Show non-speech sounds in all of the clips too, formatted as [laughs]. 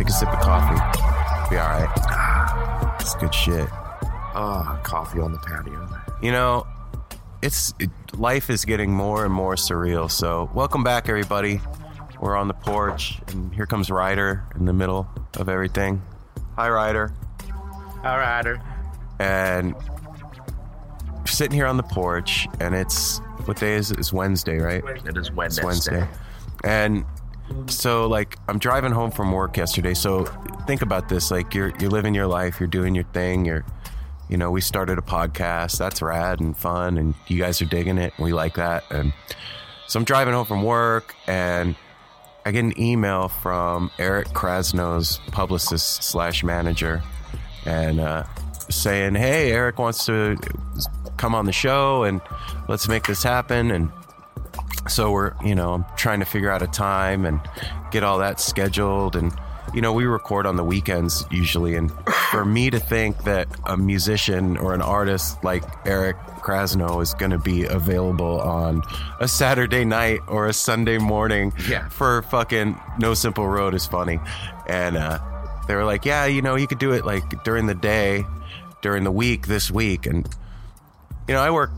Take a sip of coffee. Be all right. It's good shit. Ah, coffee on the patio. You know, it's it, life is getting more and more surreal. So, welcome back, everybody. We're on the porch, and here comes Ryder in the middle of everything. Hi, Ryder. Hi, Ryder. And sitting here on the porch, and it's what day is it? It's Wednesday, right? It is Wednesday. It's Wednesday. And so like I'm driving home from work yesterday. So think about this. Like you're you're living your life, you're doing your thing, you're you know, we started a podcast. That's rad and fun and you guys are digging it. We like that. And so I'm driving home from work and I get an email from Eric Krasno's publicist slash manager and uh, saying, Hey, Eric wants to come on the show and let's make this happen and so we're you know i'm trying to figure out a time and get all that scheduled. And you know we record on the weekends usually. And for me to think that a musician or an artist like eric krasno is going to be available on a saturday night or a sunday morning Yeah. for fucking no simple road is funny. And uh, they were like yeah you know you could do it like during the day during the week this week. And you know i work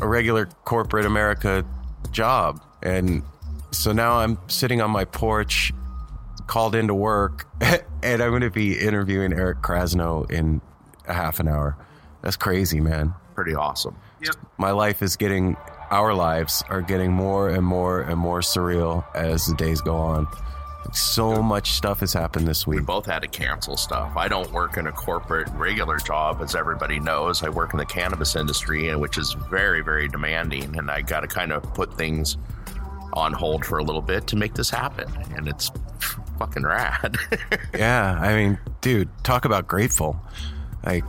a regular corporate America job, and so now I'm sitting on my porch, called into work, [laughs] and I'm going to be interviewing Eric Krasno in a half an hour. That's crazy, man. Pretty awesome. My life is getting, our lives are getting more and more and more surreal as the days go on. So much stuff has happened this week. We both had to cancel stuff. I don't work in a corporate regular job, as everybody knows. I work in the cannabis industry, which is very, very demanding. And I got to kind of put things on hold for a little bit to make this happen. And it's fucking rad. [laughs] Yeah, I mean, dude, talk about grateful. Like,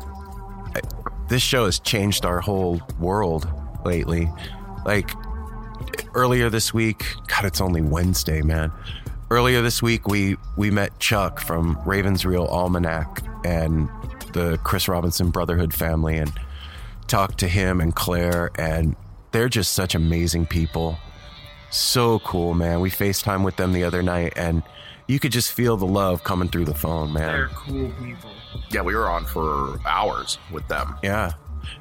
I, this show has changed our whole world lately. Like, earlier this week, God, it's only Wednesday, man. Earlier this week, we we met Chuck from Raven's Real Almanac and the Chris Robinson Brotherhood family, and talked to him and Claire, and they're just such amazing people so cool, man. We FaceTime with them the other night and you could just feel the love coming through the phone, man. They're cool people. yeah, we were on for hours with them. Yeah.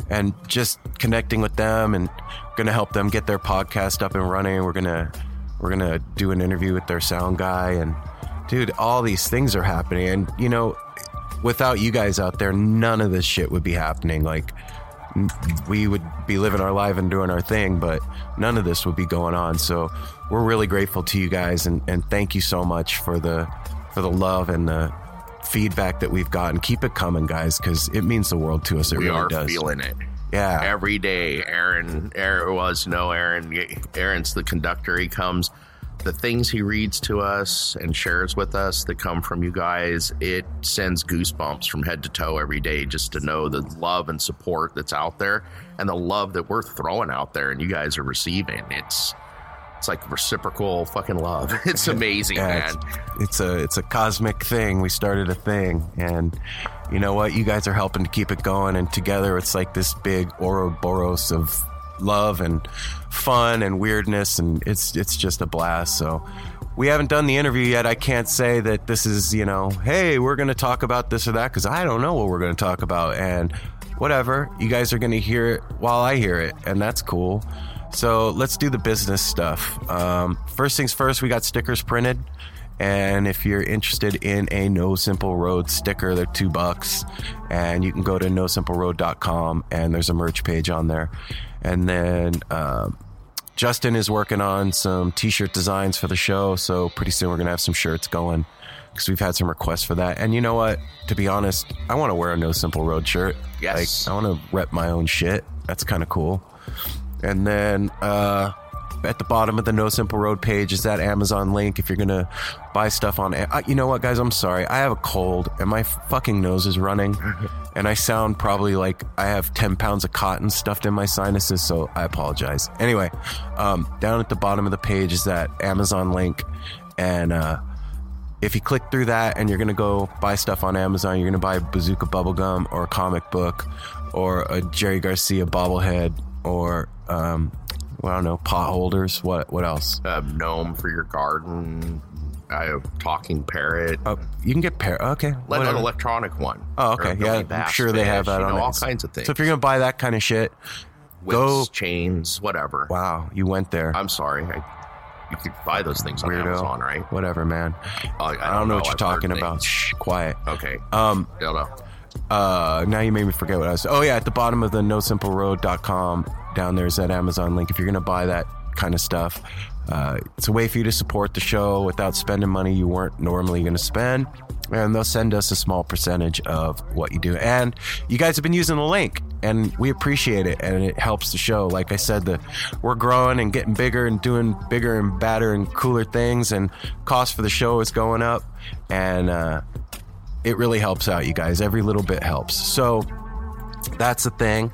And just connecting with them and gonna help them get their podcast up and running. We're gonna we're gonna do an interview with their sound guy and dude, all these things are happening. And you know, without you guys out there, none of this shit would be happening. Like we would be living our life and doing our thing, but none of this would be going on. So we're really grateful to you guys and, and thank you so much for the for the love and the feedback that we've gotten. Keep it coming, guys, because it means the world to us. It we really are does. feeling it. Yeah. every day aaron aaron was no aaron aaron's the conductor. He comes. The things he reads to us and shares with us that come from you guys it sends goosebumps from head to toe every day just to know the love and support that's out there and the love that we're throwing out there and you guys are receiving. It's it's like reciprocal fucking love. [laughs] It's amazing Yeah, man. it's, it's a it's a cosmic thing. We started a thing, and you know what? You guys are helping to keep it going, and together it's like this big Ouroboros of love and fun and weirdness, and it's it's just a blast. So. We haven't done the interview yet. I can't say that this is, you know, hey, we're going to talk about this or that because I don't know what we're going to talk about. And whatever, you guys are going to hear it while I hear it, and that's cool. So let's do the business stuff. Um, first things first, we got stickers printed. And if you're interested in a No Simple Road sticker, they're two bucks. And you can go to nosimpleroad.com and there's a merch page on there. And then um, Justin is working on some t shirt designs for the show. So pretty soon we're going to have some shirts going because we've had some requests for that. And you know what? To be honest, I want to wear a No Simple Road shirt. Yes. Like, I want to rep my own shit. That's kind of cool. And then uh, at the bottom of the No Simple Road page is that Amazon link if you're going to buy stuff on. Uh, you know what, guys? I'm sorry. I have a cold and my fucking nose is running. [laughs] and I sound probably like I have 10 pounds of cotton stuffed in my sinuses. So I apologize. Anyway, um, down at the bottom of the page is that Amazon link. And uh, if you click through that and you're going to go buy stuff on Amazon, you're going to buy Bazooka bubblegum or a comic book or a Jerry Garcia bobblehead or um, well, I don't know, pot holders. What what else? a gnome for your garden i have talking parrot Oh, you can get parrot. Okay, Let an electronic one. Oh, okay, yeah, I'm sure they have that you on know, all kinds of things. So if you're gonna buy that kind of shit, Whips, go- chains, whatever. wow, you went there, I'm sorry. I, you could buy those things on weirdo. Amazon, right? Whatever, man. I, I don't know what you're I've talking about. Shh, quiet. Okay. Um, Don't know. Uh now you made me forget what I was oh yeah at the bottom of the nosimpleroad.com down there's that Amazon link. If you're gonna buy that kind of stuff uh, it's a way for you to support the show without spending money you weren't normally gonna spend. And they'll send us a small percentage of what you do. And you guys have been using the link and we appreciate it and it helps the show. Like i said the we're growing and getting bigger and doing bigger and badder and cooler things and cost for the show is going up. And uh it really helps out you guys. Every little bit helps. So that's the thing.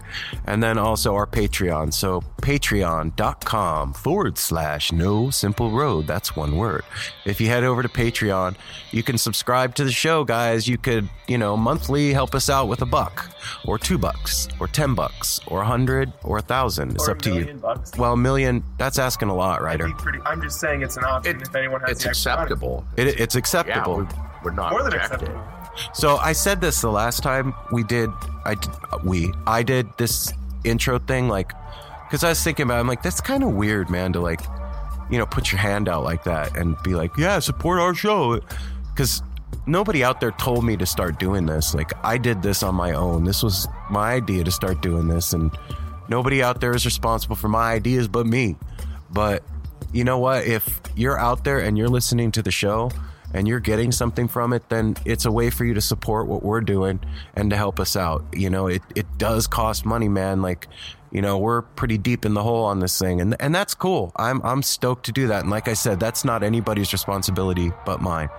And then also our patreon. So patreon.com forward slash no simple road. That's one word. If you head over to patreon you can subscribe to the show guys. You could you know monthly help us out with a buck or two bucks or ten bucks or a hundred or a thousand. It's Or up a to you. bucks. well a million that's asking a lot That'd ryder pretty- I'm just saying it's an option It- if anyone has It's the extra money. acceptable. it, it's Yeah, acceptable we, we're not More than rejected. acceptable. So I said this the last time we did. I we I did this intro thing like because I was thinking about. it, I'm like that's kind of weird, man. To like, you know, put your hand out like that and be like, yeah, support our show. Because nobody out there told me to start doing this. Like, I did this on my own. This was my idea to start doing this. And nobody out there is responsible for my ideas but me. But you know what? If you're out there and you're listening to the show, and you're getting something from it, then it's a way for you to support what we're doing and to help us out. You know, it, it does cost money, man. Like, you know, we're pretty deep in the hole on this thing and, and that's cool. I'm, I'm stoked to do that. And like I said, that's not anybody's responsibility but mine.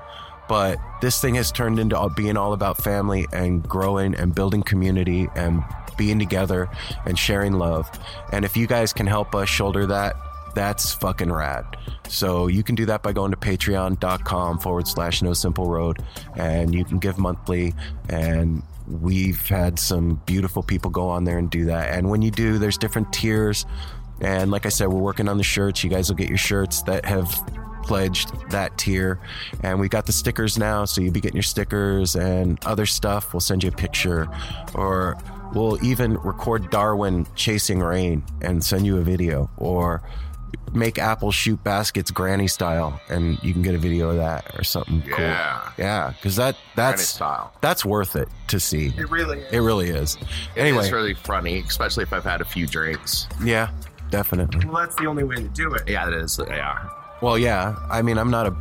But this thing has turned into being all about family and growing and building community and being together and sharing love. And if you guys can help us shoulder that, that's fucking rad. So you can do that by going to patreon.com forward slash no simple road and you can give monthly. And we've had some beautiful people go on there and do that. And when you do, there's different tiers. And like I said, we're working on the shirts. You guys will get your shirts that have pledged that tier. And we got the stickers now, so you'll be getting your stickers and other stuff. We'll send you a picture, or we'll even record Darwin chasing rain and send you a video, or make Apple shoot baskets granny style, and you can get a video of that or something Yeah. cool. Yeah, because that Granny that's style. that's worth it to see. It really is. It really is. Anyway, It's really funny, especially if I've had a few drinks. yeah, definitely. well, that's the only way to do it. Yeah, it is. Yeah. Well, yeah. I mean, I'm not a,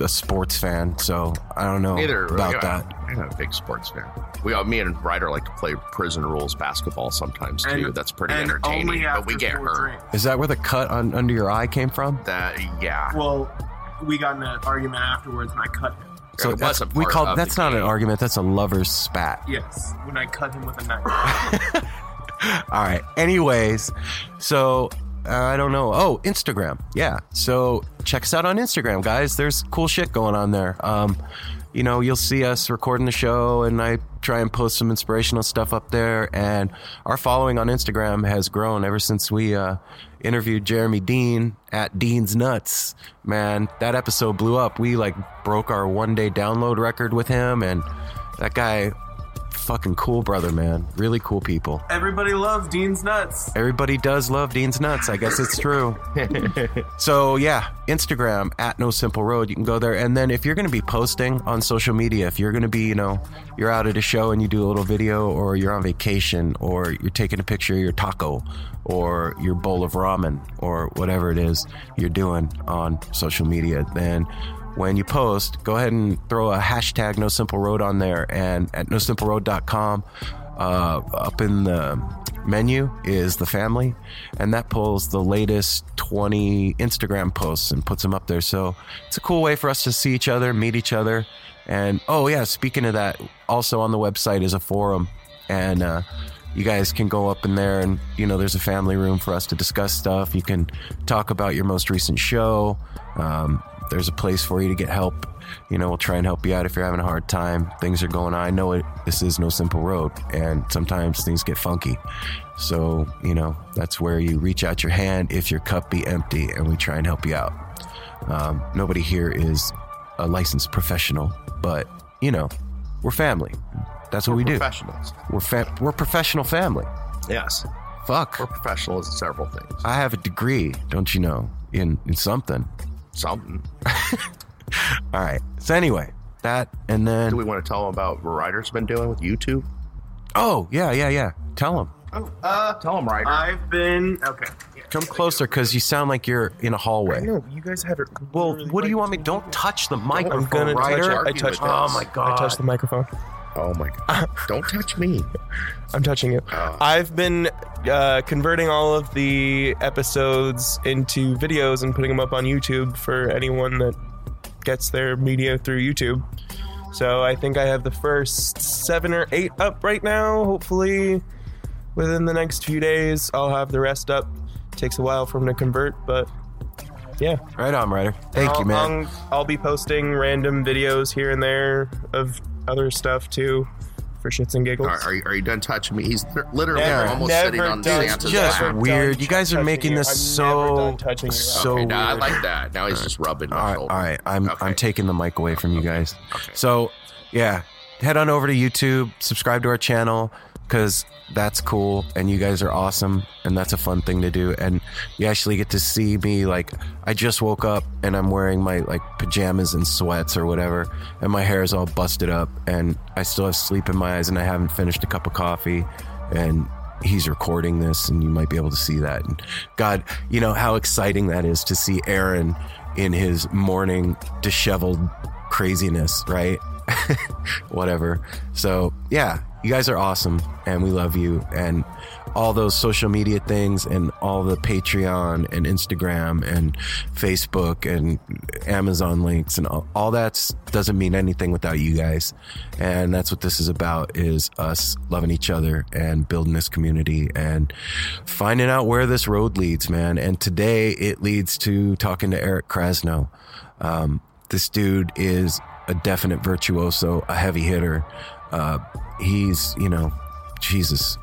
a sports fan, so I don't know Neither about yeah, that. I'm not a big sports fan. We, all, me and Ryder like to play prison rules basketball sometimes too. And- That's pretty entertaining, only but we get hurt. drinks. Is that where the cut on under your eye came from? That yeah. Well, we got in an argument afterwards, and I cut him. So It that's, wasn't we part call that's the not an argument. That's a lover's spat. Yes, when I cut him with a knife. [laughs] All right. Anyways, so I don't know. Oh, Instagram. Yeah. So check us out on Instagram, guys. There's cool shit going on there. Um, you know, you'll see us recording the show, and I try and post some inspirational stuff up there. And our following on Instagram has grown ever since we uh, interviewed Jeremy Dean at Dean's Nuts. Man, that episode blew up. We like broke our one day download record with him, and that guy, fucking cool brother, man. Really cool people. Everybody loves Dean's nuts. Everybody does love Dean's nuts. I guess it's true. [laughs] so yeah, Instagram at No Simple Road. You can go there, and then if you're going to be posting on social media, if you're going to be, you know, you're out at a show and you do a little video, or you're on vacation, or you're taking a picture of your taco, or your bowl of ramen, or whatever it is you're doing on social media, then when you post, go ahead and throw a hashtag No Simple Road on there, and at NoSimpleRoad.com uh, up in the menu is the family, and that pulls the latest 20 Instagram posts and puts them up there. So it's a cool way for us to see each other, meet each other. And oh, yeah, speaking of that, also on the website is a forum, and uh, you guys can go up in there, and you know, there's a family room for us to discuss stuff. You can talk about your most recent show. Um, there's a place for you to get help. You know, we'll try and help you out if you're having a hard time. Things are going on. I know it. This is no simple road, and sometimes things get funky. So you know, that's where you reach out your hand if your cup be empty, and we try and help you out. Um, nobody here is a licensed professional, but you know, we're family. That's what we do. Professionals. We're fa- we're professional family. Yes. Fuck. We're professionals in several things. I have a degree, don't you know, in in something. Something. [laughs] All right. So anyway, that and then Do we want to tell them about what Ryder's been doing with YouTube? oh yeah yeah yeah. Tell them. Oh, uh, Tell them, Ryder. I've been okay. Yeah. Come closer because you sound like you're in a hallway. No, you guys had it. Well, literally what do you want me? Don't touch the microphone, I'm gonna touch Ryder. it. I Argue touched it. Oh my god! I touched the microphone. Oh my god. Don't touch me. [laughs] I'm touching it. Oh. I've been uh, converting all of the episodes into videos and putting them up on YouTube for anyone that gets their media through YouTube. So I think I have the first seven or eight up right now. Hopefully, within the next few days, I'll have the rest up. Takes a while for them to convert, but yeah. Right on, Ryder. Thank I'll, you, man. I'll, I'll be posting random videos here and there of other stuff too, for shits and giggles. Are, are, you, are you done touching me? He's literally Never- almost never sitting on done. Santa's Just lap. Never weird. You guys are making you. this I'm so touching you. so okay, now I like that. Now he's just rubbing my All right, shoulder. all right. I'm Okay. I'm taking the mic away from you guys. Okay. So yeah, head on over to YouTube, subscribe to our channel, because that's cool and you guys are awesome and that's a fun thing to do. And you actually get to see me like i just woke up and i'm wearing my like pajamas and sweats or whatever and my hair is all busted up and i still have sleep in my eyes and i haven't finished a cup of coffee and he's recording this and you might be able to see that. And god you know how exciting that is to see aaron in his morning disheveled craziness right? [laughs] Whatever. So yeah you guys are awesome and we love you and all those social media things and all the patreon and instagram and facebook and amazon links and all, all that doesn't mean anything without you guys. And that's what this is about is us loving each other and building this community and finding out where this road leads man. And today it leads to talking to eric krasno. Um, this dude is a definite virtuoso a heavy hitter uh, he's, you know, Jesus,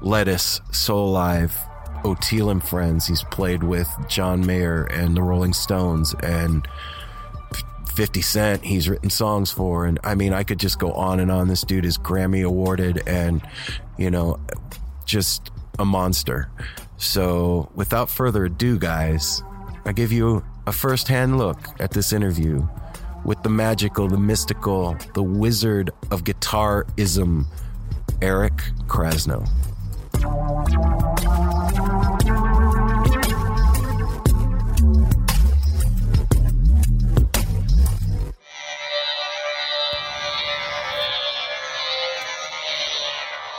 Lettuce, Soulive, Oteil and Friends. He's played with John Mayer and the Rolling Stones and 50 Cent. He's written songs for. And I mean, I could just go on and on. This dude is Grammy awarded and, you know, just a monster. So without further ado, guys, I give you a first hand look at this interview with the magical, the mystical, the wizard of guitarism, Eric Krasno.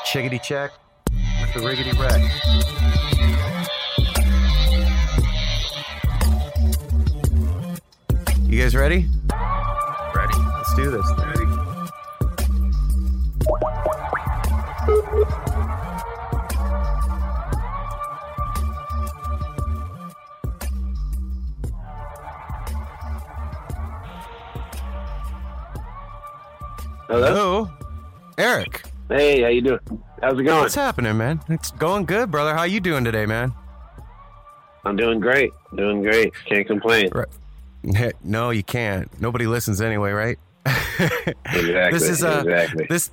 Chickity check with the riggedy wreck. You guys ready? Do this. Ready? Hello? Eric. Hey, how you doing? How's it going? What's happening, man? It's going good, brother. How you doing today, man? I'm doing great. Doing great. Can't complain. Right. [laughs] No, you can't. Nobody listens anyway, right? [laughs] Exactly. This is uh, exactly. this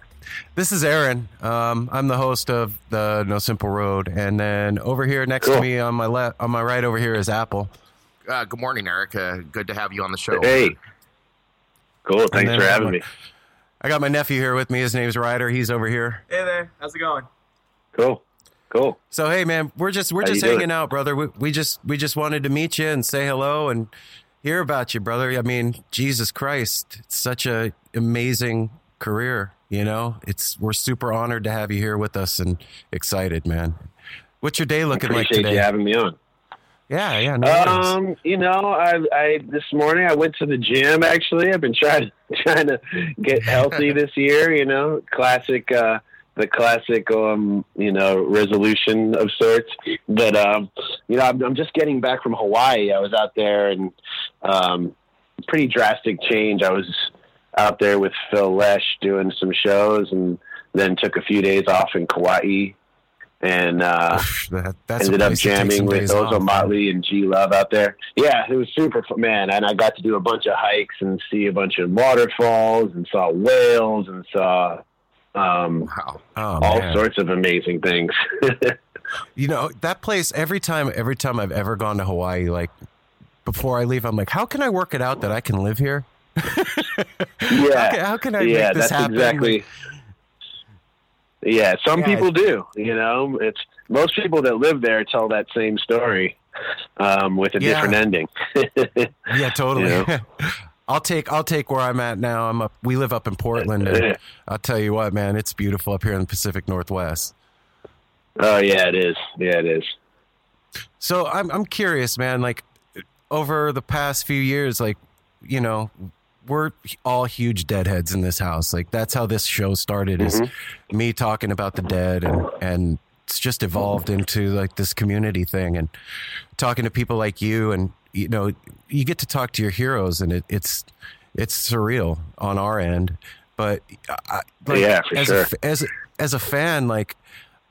this is Aaron. Um, I'm the host of the No Simple Road, and then over here next to me on my left, on my right over here is Apple. Uh, good morning, Eric. Uh, good to have you on the show. Hey. Cool. Thanks then for having have me. I got my nephew here with me. His name's Ryder. He's over here. Hey there, how's it going? Cool. Cool. So hey, man, we're just we're How just you doing? hanging out, brother. We, we just we just wanted to meet you and say hello and hear about you, brother. I mean, Jesus Christ, it's such a amazing career. You know, it's we're super honored to have you here with us and excited, man. What's your day looking like today? you having me on. Yeah, yeah. No worries. Um, you know, I, I this morning I went to the gym. Actually, I've been trying [laughs] trying to get healthy [laughs] this year. You know, classic, uh, the classic, um, you know, resolution of sorts. But um, you know, I'm, I'm just getting back from Hawaii. I was out there and um, pretty drastic change. I was out there with Phil Lesh doing some shows, and then took a few days off in Kauai. And uh, that, that's ended up place to take jamming with Ozomatli and G Love out there. Yeah, it was super fun, man. And I got to do a bunch of hikes and see a bunch of waterfalls and saw whales and saw um, Wow. Oh, all man. sorts of amazing things. [laughs] You know that place. Every time, every time I've ever gone to Hawaii, like before I leave, I'm like, how can I work it out that I can live here? [laughs] yeah, How can, how can I yeah, make this that's happen? exactly. Yeah, some Yeah, people do. You know, it's most people that live there tell that same story um, with a Yeah. different ending. [laughs] Yeah, totally. You I'll take I'll take where I'm at now. I'm up. We live up in Portland, [laughs] and I'll tell you what, man, it's beautiful up here in the Pacific Northwest. oh yeah, it is. Yeah, it is. So I'm I'm curious, man. Like over the past few years, like you know, we're all huge deadheads in this house. Like that's how this show started. Is mm-hmm. me talking about the dead, and and it's just evolved into like this community thing, and talking to people like you, and you know, you get to talk to your heroes, and it, it's it's surreal on our end. But I, like, Yeah, for as sure. a, as a- as a fan, like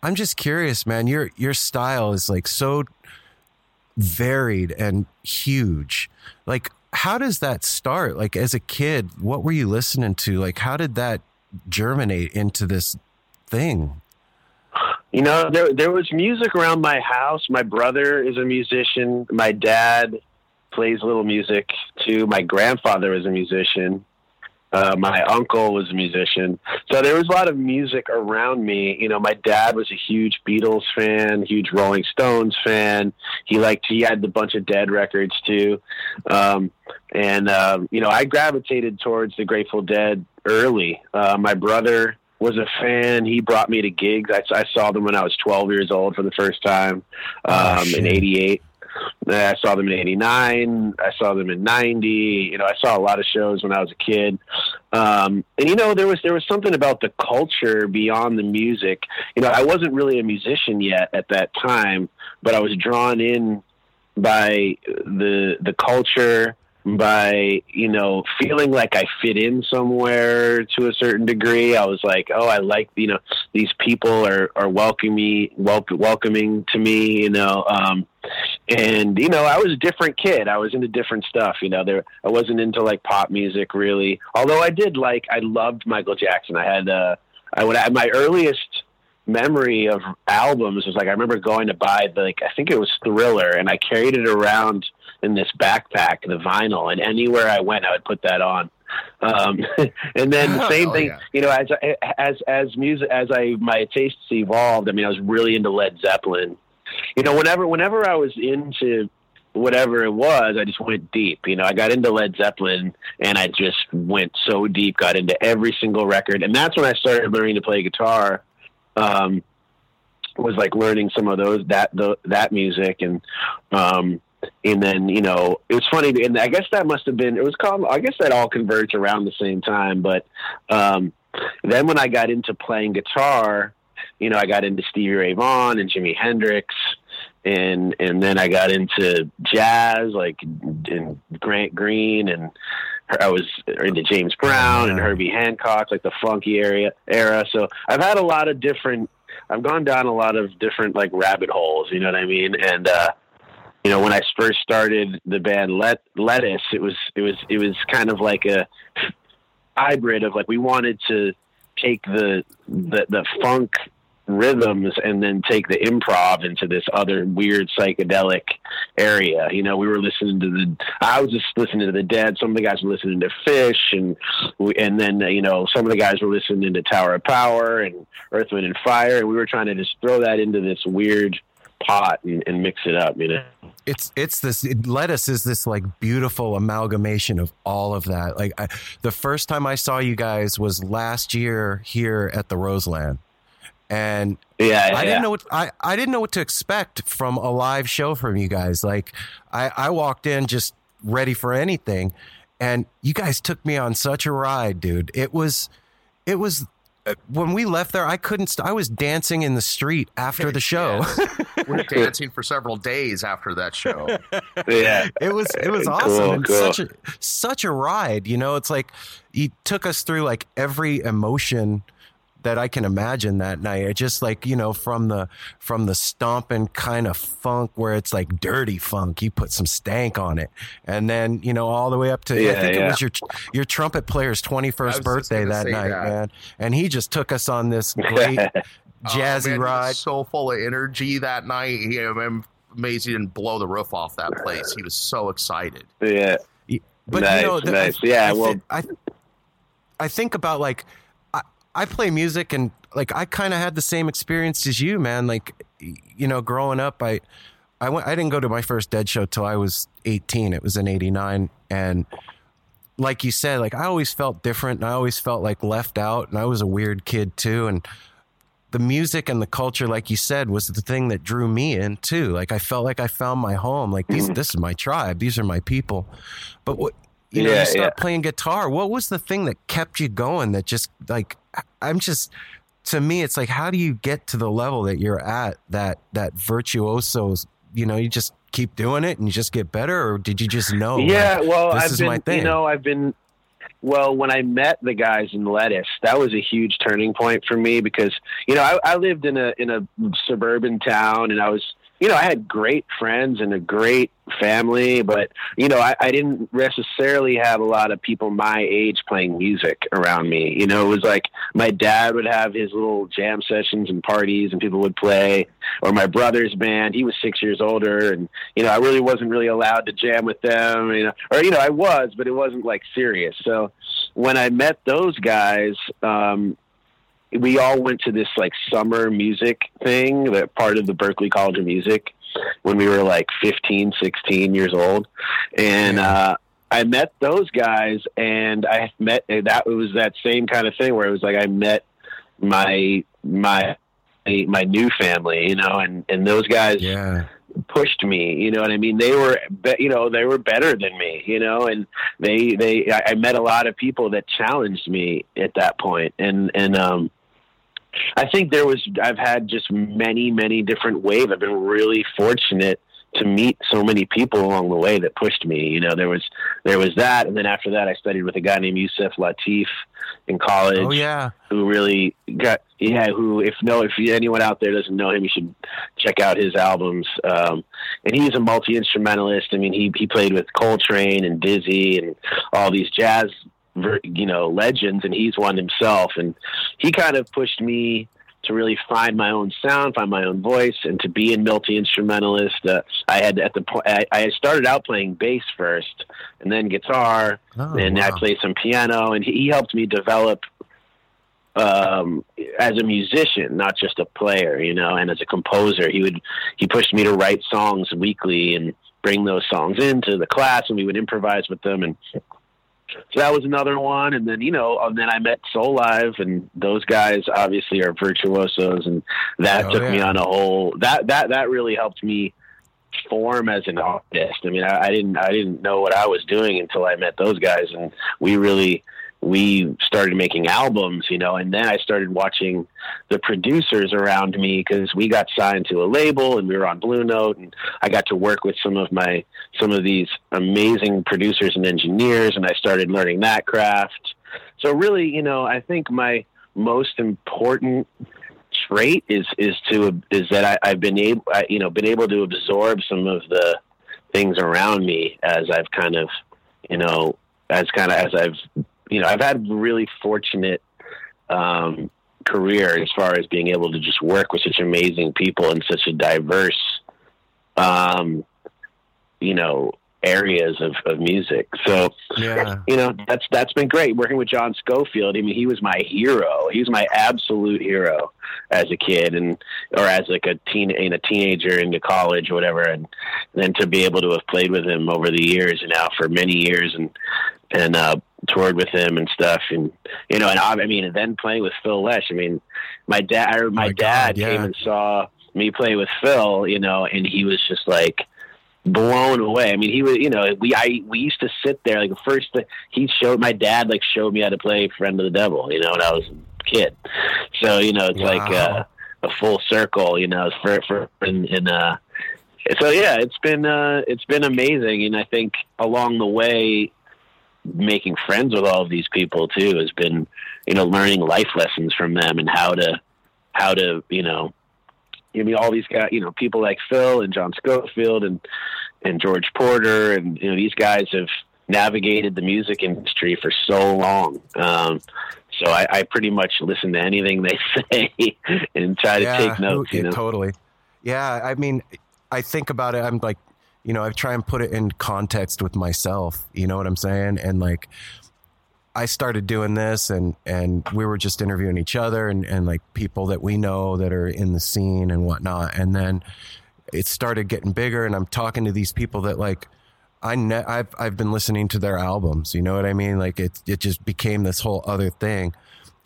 I'm just curious, man. Your your style is like so varied and huge. Like, how does that start? Like, as a kid, what were you listening to? Like, how did that germinate into this thing? You know, there there was music around my house. My brother is a musician. My dad plays a little music too. My grandfather is a musician. Uh, my uncle was a musician, so there was a lot of music around me. You know, my dad was a huge Beatles fan, huge Rolling Stones fan. He liked he had a bunch of Dead records too, um, and um, you know, I gravitated towards the Grateful Dead early. Uh, my brother was a fan. He brought me to gigs. I, I saw them when I was 12 years old for the first time Oh, um, shit. in '88. I saw them in '89. I saw them in '90. You know, I saw a lot of shows when I was a kid. Um, and you know, there was there was something about the culture beyond the music. You know, I wasn't really a musician yet at that time, but I was drawn in by the the culture by you know feeling like I fit in somewhere to a certain degree. I was like, oh, I like you know these people are are welcoming wel- welcoming to me. You know, um, and you know I was a different kid. I was into different stuff. You know, there I wasn't into like pop music really. Although I did like I loved Michael Jackson. I had uh, I would I, my earliest memory of albums was like I remember going to buy like I think it was Thriller and I carried it around in this backpack the vinyl and anywhere I went I would put that on um, [laughs] and then the same Oh, thing yeah. you know as as as music as I my tastes evolved I mean I was really into Led Zeppelin you know whenever whenever I was into whatever it was, I just went deep. You know, I got into Led Zeppelin and I just went so deep, got into every single record. And that's when I started learning to play guitar. Um, was like learning some of those, that, the, that music. And, um, and then, you know, it was funny. And I guess that must've been, it was called, I guess that all converged around the same time. But, um, then when I got into playing guitar, you know, I got into Stevie Ray Vaughan and Jimi Hendrix, and and then I got into jazz, like in Grant Green, and I was into James Brown and Herbie Hancock, like the funky area era. So I've had a lot of different. I've gone down a lot of different like rabbit holes. You know what I mean? And uh, you know, when I first started the band Let Lettuce, it was it was it was kind of like a hybrid of like we wanted to take the the, the funk rhythms and then take the improv into this other weird psychedelic area. You know, we were listening to the, I was just listening to the Dead. Some of the guys were listening to Phish, and we, and then you know some of the guys were listening to Tower of Power and Earth, Wind and Fire, and we were trying to just throw that into this weird pot and, and mix it up. You know. it's it's this it, lettuce is this like beautiful amalgamation of all of that like I, the first time i saw you guys was last year here at the roseland and Yeah, I didn't know what I, I didn't know what to expect from a live show from you guys. Like I, I walked in just ready for anything, and you guys took me on such a ride, dude. It was it was when we left there, I couldn't. St- I was dancing in the street after the show. We [laughs] were dancing for several days after that show. yeah. it was it was Cool, awesome and cool. such a such a ride you know it's like you took us through like every emotion that I can imagine that night. It just like, you know, from the from the stomping kind of funk where it's like dirty funk, you put some stank on it. And then, you know, all the way up to yeah, I Yeah, think it was your your trumpet player's 21st birthday that night, that. man. And he just took us on this [laughs] oh, great Oh, jazzy man, ride. so full of energy that night. He, I'm amazed he didn't blow the roof off that place. He was so excited. Yeah. But Nice, you know, the- nice. Yeah, I, well- I, I think about like, I, play music and like I kind of had the same experience as you, man. Like, you know, growing up, I, I went, I didn't go to my first Dead show till I was 18. It was in '89, and like you said, like I always felt different, and I always felt like left out, and I was a weird kid too, and the music and the culture, like you said, was the thing that drew me in too. Like I felt like I found my home. Like these, mm-hmm. this is my tribe. These are my people. But what you know, Yeah, you start yeah. playing guitar. What was the thing that kept you going? That just like I'm just to me, it's like how do you get to the level that you're at? That that virtuosos. You know, you just keep doing it and you just get better, or did you just know? yeah, like, well, this I've is been, my thing. you know, I've been. Well, when I met the guys in Lettuce, that was a huge turning point for me because you know I, I lived in a in a suburban town and I was you know, I had great friends and a great family, but you know, I, I didn't necessarily have a lot of people my age playing music around me. You know, it was like my dad would have his little jam sessions and parties, and people would play, or my brother's band. He was six years older, and you know, I really wasn't really allowed to jam with them. You know, or you know, I was, but it wasn't like serious. So when I met those guys, um, we all went to this like summer music thing that part of the Berklee College of Music when we were like 15, 16 years old. And, uh, I met those guys and I met that it was that same kind of thing where it was like I met my my my new family, you know, and and those guys Yeah. pushed me you know what i mean they were be, you know they were better than me you know and they they I, I met a lot of people that challenged me at that point and and um i think there was i've had just many many different waves. I've been really fortunate to meet so many people along the way that pushed me. You know there was there was that and then after that i studied with a guy named yusef lateef in college Oh yeah. who really got yeah who if no if anyone out there doesn't know him you should check out his albums. Um and he's a multi-instrumentalist. I mean he he played with coltrane and dizzy and all these jazz you know legends and he's one himself and he kind of pushed me to really find my own sound, find my own voice, and to be a multi instrumentalist. Uh, I had at the point I, I started out playing bass first, and then guitar, Oh, and I played some piano, and he, he helped me develop um, as a musician, not just a player, you know, and as a composer. He would he pushed me to write songs weekly and bring those songs into the class, and we would improvise with them and. So that was another one, and then you know, and then I met Soulive, and those guys obviously are virtuosos, and that Oh, took me on a whole that that that really helped me form as an artist. I mean, I, I didn't I didn't know what I was doing until I met those guys, and we really we started making albums, you know, and then I started watching the producers around me because we got signed to a label and we were on Blue Note, and I got to work with some of my some of these amazing producers and engineers, and I started learning that craft. So really, you know, I think my most important trait is is to is that I, I've been able you know been able to absorb some of the things around me as I've kind of you know as kind of as I've you know I've had a really fortunate um, career as far as being able to just work with such amazing people in such a diverse um, you know areas of, of music so Yeah. you know that's that's been great working with John Scofield. I mean, he was my hero. He was my absolute hero as a kid, and or as like a teen, in a teenager into college, or whatever. And then to be able to have played with him over the years, and now for many years, and and uh, toured with him and stuff, and you know, and I, I mean, and then playing with Phil Lesh. I mean, my dad, I, my, my dad God, yeah. came and saw me play with Phil, you know, and he was just like blown away. I mean, he was, you know, we I we used to sit there like the first th- he showed my dad like showed me how to play Friend of the Devil, you know, when I was a kid. So you know, it's like uh, a full circle, you know, for for and, and uh, so yeah, it's been uh, it's been amazing, and I think along the way, making friends with all of these people too has been, you know, learning life lessons from them and how to how to you know I mean, all these guys, you know, people like Phil and John Scofield and and George Porter, and you know, these guys have navigated the music industry for so long. Um, so I, I pretty much listen to anything they [laughs] say and try to take notes. You know, totally. Yeah, I mean, I think about it. I'm like, you know, I try and put it in context with myself. You know what I'm saying? And like, I started doing this, and and we were just interviewing each other and and like people that we know that are in the scene and whatnot. And then it started getting bigger, and I'm talking to these people that like. I ne- I've I've been listening to their albums. You know what I mean? Like it it just became this whole other thing,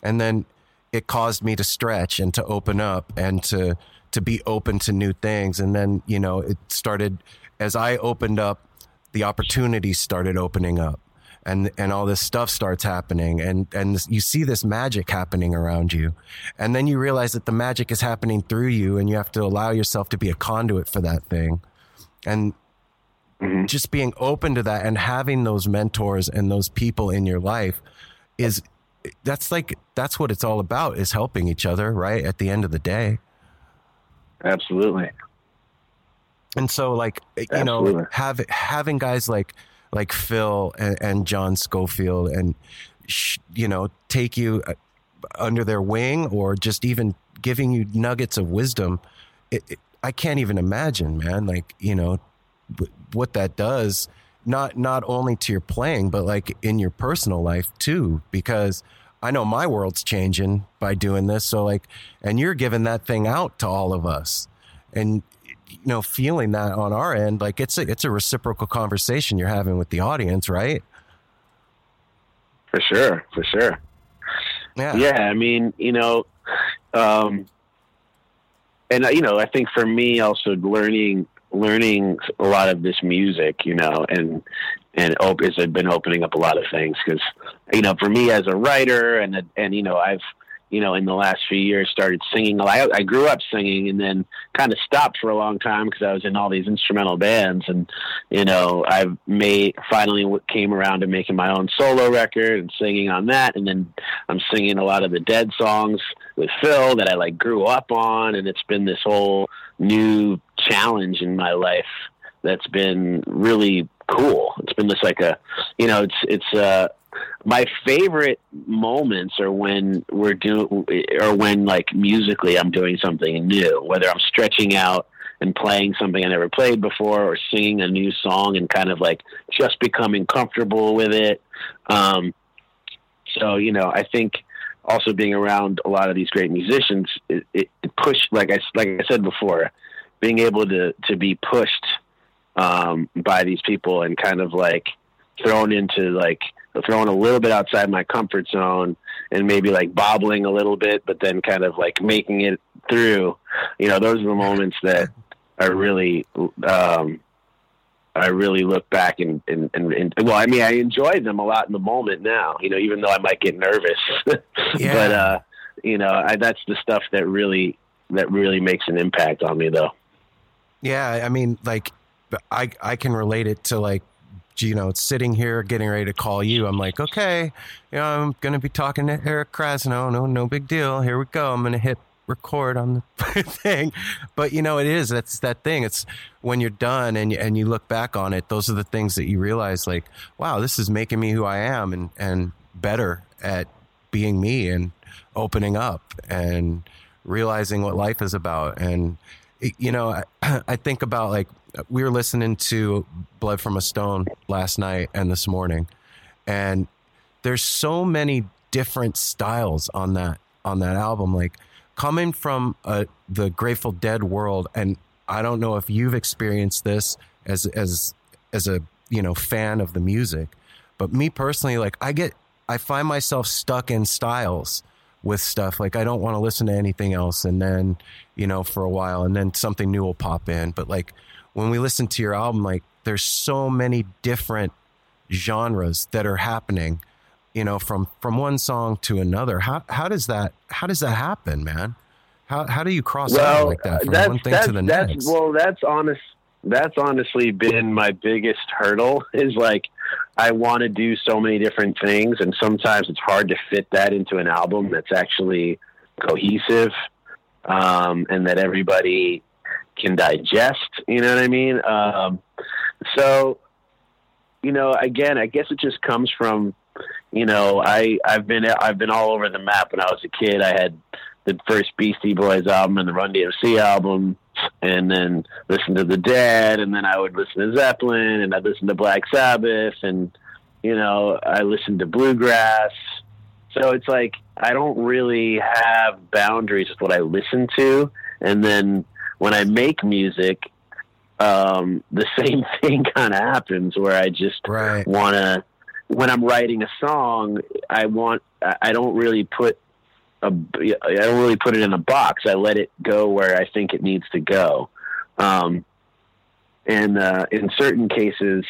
and then it caused me to stretch and to open up and to to be open to new things. And then you know it started as I opened up, the opportunities started opening up, and and all this stuff starts happening, and and you see this magic happening around you, and then you realize that the magic is happening through you, and you have to allow yourself to be a conduit for that thing, and mm-hmm. just being open to that and having those mentors and those people in your life is that's like that's what it's all about is helping each other right at the end of the day. Absolutely. And so like you Absolutely. know have having guys like like phil and, and john scofield and sh- you know take you uh, under their wing or just even giving you nuggets of wisdom it, it, i can't even imagine man like you know what that does not not only to your playing but like in your personal life too because i know my world's changing by doing this so like and you're giving that thing out to all of us and you know feeling that on our end like it's a it's a reciprocal conversation you're having with the audience right For sure, for sure. yeah Yeah, I mean, you know, um, and you know, I think for me also learning learning a lot of this music, you know, and and op- has been opening up a lot of things because you know, for me as a writer and and you know, I've you know, in the last few years started singing. A lot. I, I grew up singing and then kind of stopped for a long time because I was in all these instrumental bands. And, you know, I made finally came around to making my own solo record and singing on that. And then I'm singing a lot of the Dead songs with Phil that I like grew up on. And it's been this whole new challenge in my life that's been really cool. It's been this like a, you know, it's, it's, uh, my favorite moments are when we're doing or when like musically I'm doing something new, whether I'm stretching out and playing something I never played before or singing a new song and kind of like just becoming comfortable with it. Um, so, you know, I think also being around a lot of these great musicians, it, it, pushed, like I, like I said before, being able to, to be pushed, um, by these people and kind of like thrown into like, thrown a little bit outside my comfort zone and maybe like bobbling a little bit, but then kind of like making it through. You know, those are the moments that are really, um, I really look back and, and, and, and well, I mean, I enjoy them a lot in the moment now, you know, even though I might get nervous, [laughs] Yeah. but, uh, you know, I, that's the stuff that really, that really makes an impact on me though. Yeah, I mean, like, I I can relate it to like, you know, sitting here getting ready to call you. I'm like, okay, you know, I'm gonna be talking to Eric Krasno. No, no big deal. Here we go. I'm gonna hit record on the [laughs] thing. But you know, it is that's that thing. It's when you're done and you, and you look back on it. Those are the things that you realize, like, wow, this is making me who I am and and better at being me and opening up and realizing what life is about and you know I, [clears throat] I think about like we were listening to blood from a stone last night and this morning and there's so many different styles on that on that album. Like coming from uh, the grateful dead world and i don't know if you've experienced this as as as a you know fan of the music but me personally like i get i find myself stuck in styles with stuff. Like i don't want to listen to anything else and then you know for a while and then something new will pop in. But like when we listen to your album like there's so many different genres that are happening you know from from one song to another how how does that how does that happen man how how do you cross well, like that from one thing to the next Well, that's honest. That's honestly been my biggest hurdle. [laughs] Is like I want to do so many different things, and sometimes it's hard to fit that into an album that's actually cohesive um, and that everybody can digest. You know what I mean? Um, so, you know, again, I guess it just comes from, you know, I I've been I've been all over the map when I was a kid. I had the first Beastie Boys album and the Run DMC album, and then listen to the Dead, and then I would listen to Zeppelin, and I'd listen to Black Sabbath, and you know, I listened to bluegrass. So it's like I don't really have boundaries with what I listen to, and then when I make music, um, the [laughs] same thing kind of happens where I just right want to when I'm writing a song, I want I don't really put a I don't really put it in a box. I let it go where I think it needs to go. Um, and uh, in certain cases,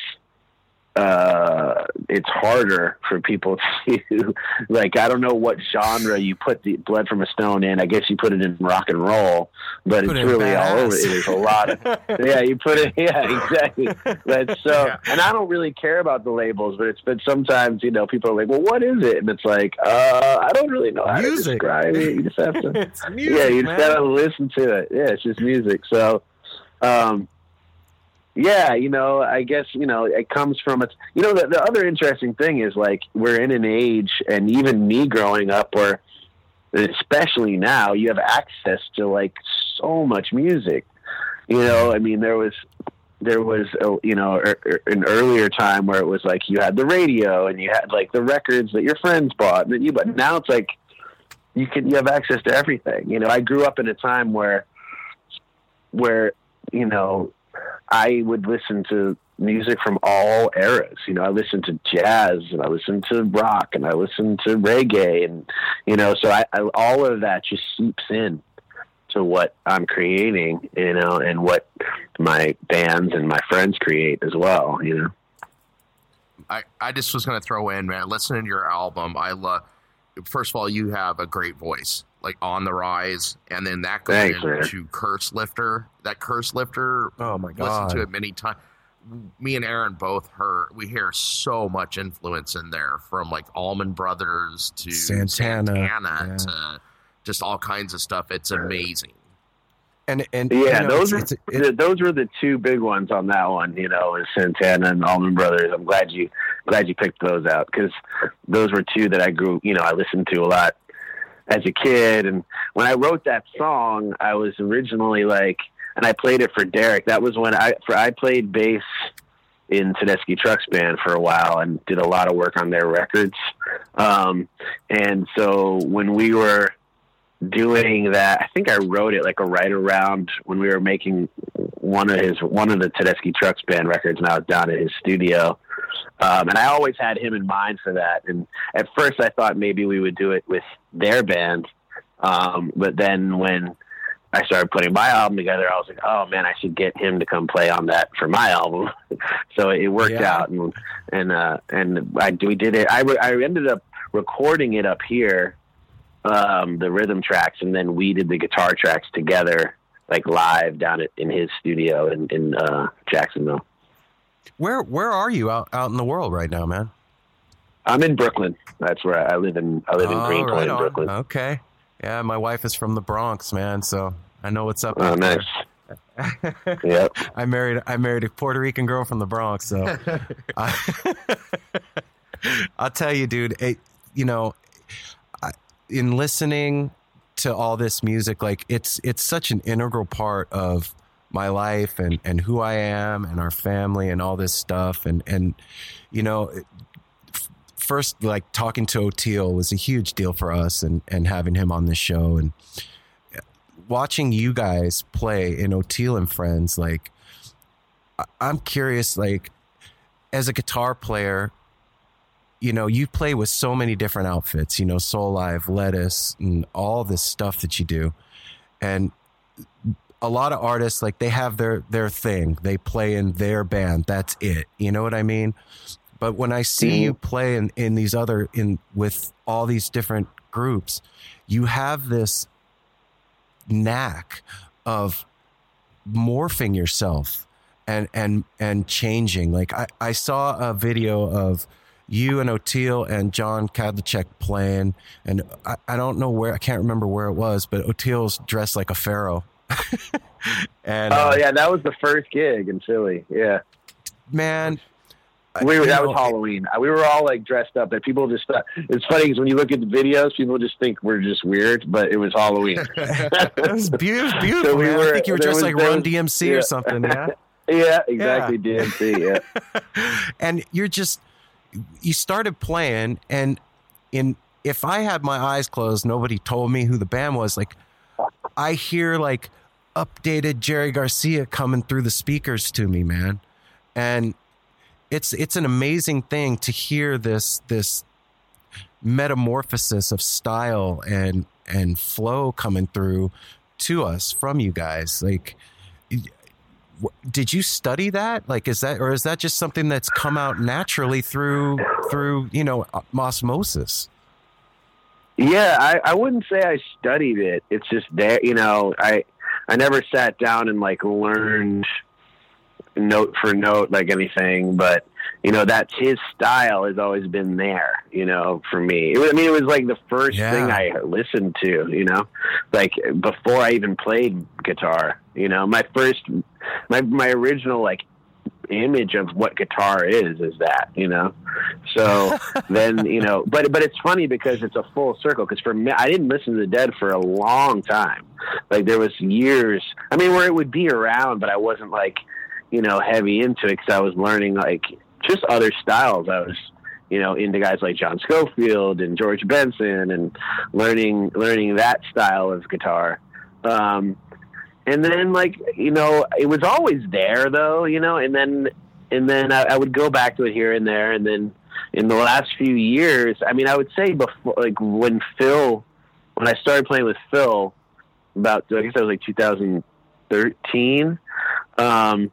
uh, it's harder for people [laughs] to like. I don't know what genre you put the Blood from a Stone in. I guess you put it in rock and roll, but Put it's it really all over. It is a lot of yeah. You put it [laughs] yeah exactly. But [laughs] so and I don't really care about the labels, but it's but sometimes you know people are like, well, what is it? And it's like, uh, I don't really know how to Music. describe it. You just have to music yeah, you man. just gotta listen to it. Yeah, it's just music. So, um, yeah, you know, I guess you know it comes from it. You know, the, the other interesting thing is like we're in an age, and even me growing up, where especially now you have access to like so much music. You know, I mean, there was there was a, you know er, er, an earlier time where it was like you had the radio and you had like the records that your friends bought and you but now it's like you can you have access to everything you know i grew up in a time where where you know i would listen to music from all eras. You know i listened to jazz and i listened to rock and i listened to reggae and you know so I, I all of that just seeps in to what I'm creating, you know, and what my bands and my friends create as well, you know. I, I just was to throw in, man, listening to your album, I love, first of all, you have a great voice, like on the rise. And then that goes Thanks, man. into Curse Lifter. That Curse Lifter, Oh my listened god. to it many times. Me and Aaron both heard, we hear so much influence in there from like Allman Brothers to Santana, Santana yeah. to just all kinds of stuff. It's amazing. And and Yeah, you know, those it's- are it's- it- those were the two big ones on that one. You know, is Santana and Allman Brothers. I'm glad you glad you picked those out because those were two that I grew. You know, I listened to a lot as a kid, and when I wrote that song, I was originally like, and I played it for Derek. That was when I for I played bass in Tedeschi Trucks band for a while and did a lot of work on their records. Um, and so when we were doing that. I think I wrote it like a right around when we were making one of his one of the Tedeschi Trucks band records, and I was down at his studio. Um, and I always had him in mind for that. And at first, I thought maybe we would do it with their band, um, but then when I started putting my album together, I was like, oh man, I should get him to come play on that for my album. [laughs] so it worked Yeah. out, and and uh, and I we did it. I re- I ended up recording it up here um, the rhythm tracks, and then we did the guitar tracks together, like live down at, in his studio in, in uh, Jacksonville. Where where are you out out in the world right now, man? I'm in Brooklyn. That's where I, live in. I live in Oh, Greenpoint, right. Brooklyn. Okay. Yeah, my wife is from the Bronx, man, so I know what's up. Oh, nice. [laughs] yep. I married I married a Puerto Rican girl from the Bronx, so [laughs] I, [laughs] I'll tell you, dude. It, you know, I, in listening to all this music, like it's it's such an integral part of my life and and who I am and our family and all this stuff and and you know. First, like talking to Oteil was a huge deal for us, and and having him on the show, and watching you guys play in Oteil and Friends, like I'm curious, like as a guitar player, you know, you play with so many different outfits, you know, Soulive, Lettuce, and all this stuff that you do. And a lot of artists, like they have their their thing. They play in their band. That's it. You know what I mean? But when I see mm-hmm. you play in, in these other in with all these different groups, you have this knack of morphing yourself and and and changing. Like I, I saw a video of you and Oteil and John Kadlecik playing, and I, I don't know where I can't remember where it was, but Oteil's dressed like a pharaoh. [laughs] and Oh uh, yeah, that was the first gig in Philly. Yeah, man, we were, that was Halloween. Uh, We were all like dressed up, and people just thought it's funny because when you look at the videos, people just think we're just weird, but it was Halloween. [laughs] That was [laughs] beautiful, beautiful So we man. I were- think you were just was- like there Run was- DMC yeah. or something, yeah. yeah, exactly. DMC. Yeah. and you're just you started playing and in if i had my eyes closed nobody told me who the band was like i hear like updated jerry garcia coming through the speakers to me man and it's it's an amazing thing to hear this this metamorphosis of style and and flow coming through to us from you guys like did you study that like is that or is that just something that's come out naturally through through you know osmosis Yeah, I, I wouldn't say I studied it. It's just there, you know. I I never sat down and like learned note for note like anything, but you know that's his style has always been there. You know, for me, it was, I mean, it was like the first Yeah. thing I listened to. You know, like before I even played guitar. You know, my first, my my original like image of what guitar is is that you know? So [laughs] then you know but but it's funny because it's a full circle because for me i didn't listen to the dead for a long time. Like there was years i mean where it would be around but i wasn't like you know heavy into it because i was learning like just other styles. I was you know into guys like john scofield and george benson and learning learning that style of guitar. Um and then like you know it was always there though you know and then and then I, I would go back to it here and there and then in the last few years i mean i would say before like when phil when i started playing with phil about i guess that was like 2013 um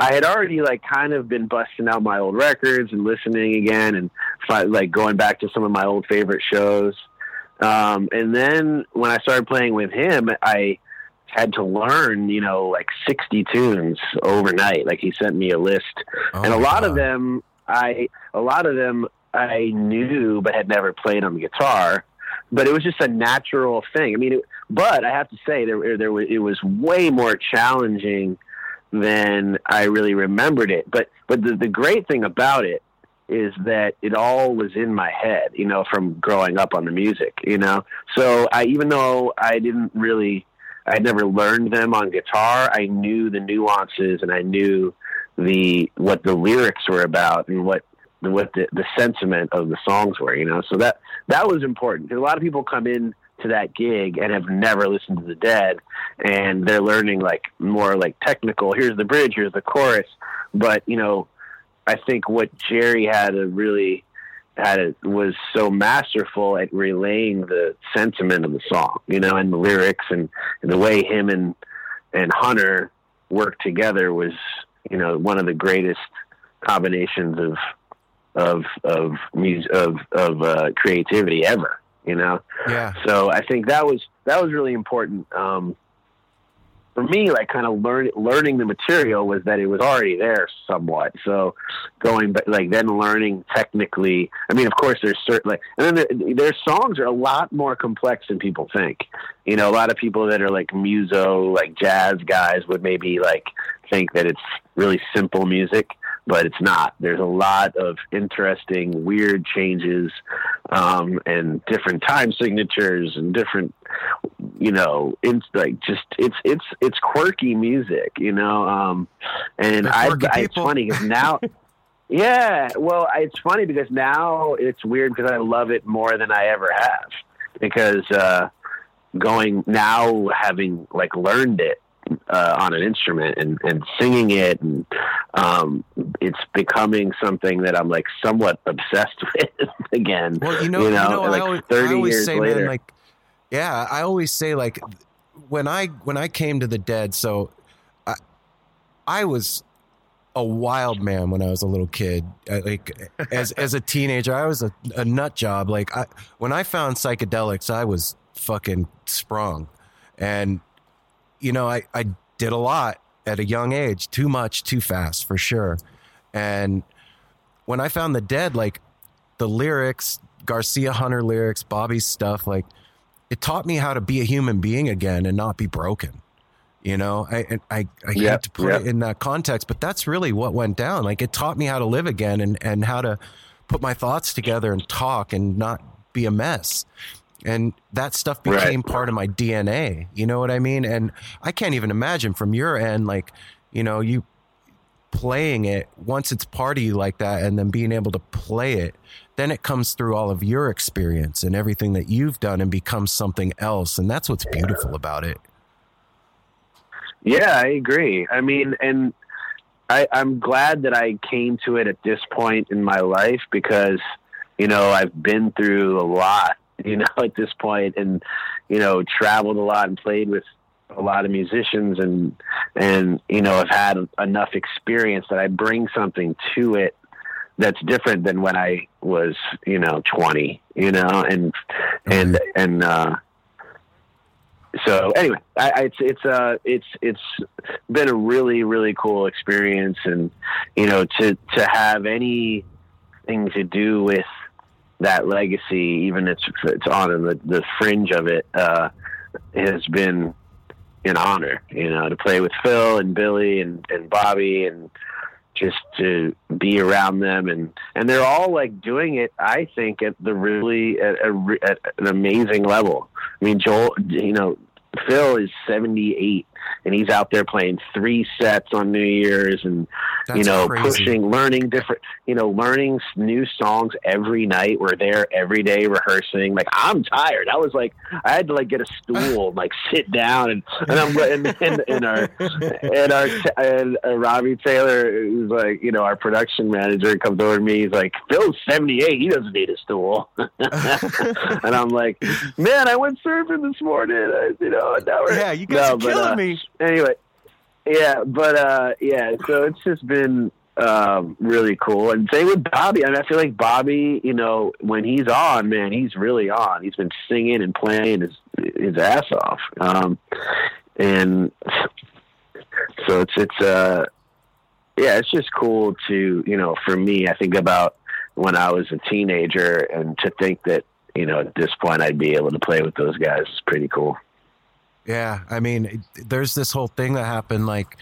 I had already like kind of been busting out my old records and listening again and like going back to some of my old favorite shows. Um, and then when I started playing with him, I had to learn, you know, like 60 tunes overnight. Like he sent me a list Oh and a lot of them I, a lot of them I knew, but had never played on the guitar. But it was just a natural thing. I mean, it, but I have to say there, there was, it was way more challenging than I really remembered it. But, but the, the great thing about it is that it all was in my head, you know, from growing up on the music, you know. So I, even though I didn't really, I never learned them on guitar, I knew the nuances and I knew the what the lyrics were about and what what the, the sentiment of the songs were, you know. So that that was important. 'Cause A lot of people come in to that gig and have never listened to the Dead, and they're learning like more like technical. Here's the bridge. Here's the chorus. But you know, I think what Jerry had a really had a, was so masterful at relaying the sentiment of the song, you know, and the lyrics and, and the way him and and Hunter worked together was, you know, one of the greatest combinations of of of music of of uh, creativity ever, you know. Yeah. So I think that was that was really important. Um, for me, like kind of learn, learning the material was that it was already there somewhat. So going, but like then learning technically. I mean, of course, there's certain like, and then their songs are a lot more complex than people think. You know, a lot of people that are like muso, like jazz guys, would maybe like think that it's really simple music, but it's not. There's a lot of interesting, weird changes, um, and different time signatures and different, you know, it's like just it's it's it's quirky music, you know. Um, and I, I it's funny because now. [laughs] Yeah, well, it's funny because now it's weird because I love it more than I ever have. Because uh, going now, having like learned it uh, on an instrument and, and singing it, and um, it's becoming something that I'm like somewhat obsessed [laughs] with again. Well, you know, you know, I like always, 30 I always years say, later. man, like, yeah, I always say, like, when I when I came to the dead, so I, I was a wild man when I was a little kid. Like, as as a teenager, I was a, a nut job. Like, I when I found psychedelics, I was fucking sprung, and you know, I I did a lot at a young age, too much, too fast, for sure, and when I found the dead, like the lyrics, Garcia Hunter lyrics, Bobby's stuff, like it taught me how to be a human being again and not be broken. You know, I I I Yep, hate to put yep. it in that context, but that's really what went down. Like it taught me how to live again and and how to put my thoughts together and talk and not be a mess. And that stuff Right. became part of my DNA. You know what I mean? And I can't even imagine from your end, like, you know, you playing it once it's party like that and then being able to play it then it comes through all of your experience and everything that you've done and becomes something else and that's what's beautiful about it Yeah, I agree. I mean, and I, I'm glad that I came to it at this point in my life because, you know, I've been through a lot, [laughs] you know, at this point and, you know, traveled a lot and played with a lot of musicians and, and, you know, I've had enough experience that I bring something to it that's different than when I was, you know, 20, you know, and, and, and, uh, so anyway, I, I, it's it's uh it's it's been a really really cool experience, and you know to to have anything to do with that legacy, even if it's, it's on the the fringe of it, uh, has been an honor. You know to play with Phil and Billy and and Bobby and just to be around them and and they're all like doing it i think at the really at, a, at an amazing level i mean joel you know phil is 78 and he's out there playing three sets on new year's and you know crazy. pushing learning different you know learning new songs every night. We're there every day rehearsing. Like i'm tired. I was like i had to like get a stool and [laughs] like sit down and and i'm and, and, and our and our and uh, robbie taylor who's like you know our production manager comes over to me. He's like phil's 78 he doesn't need a stool. [laughs] [laughs] And i'm like man i went surfing this morning. I, you know and now we're Yeah, you guys No, are but, killing uh, me. Anyway, yeah, but uh, yeah, so it's just been um, really cool. And same with Bobby. I mean, I feel like Bobby, you know, when he's on, man, he's really on. He's been singing and playing his his ass off. Um, and so it's it's uh, yeah, it's just cool to you know, for me, I think about when I was a teenager, and to think that you know at this point I'd be able to play with those guys is pretty cool. Yeah, I mean, there's this whole thing that happened. Like,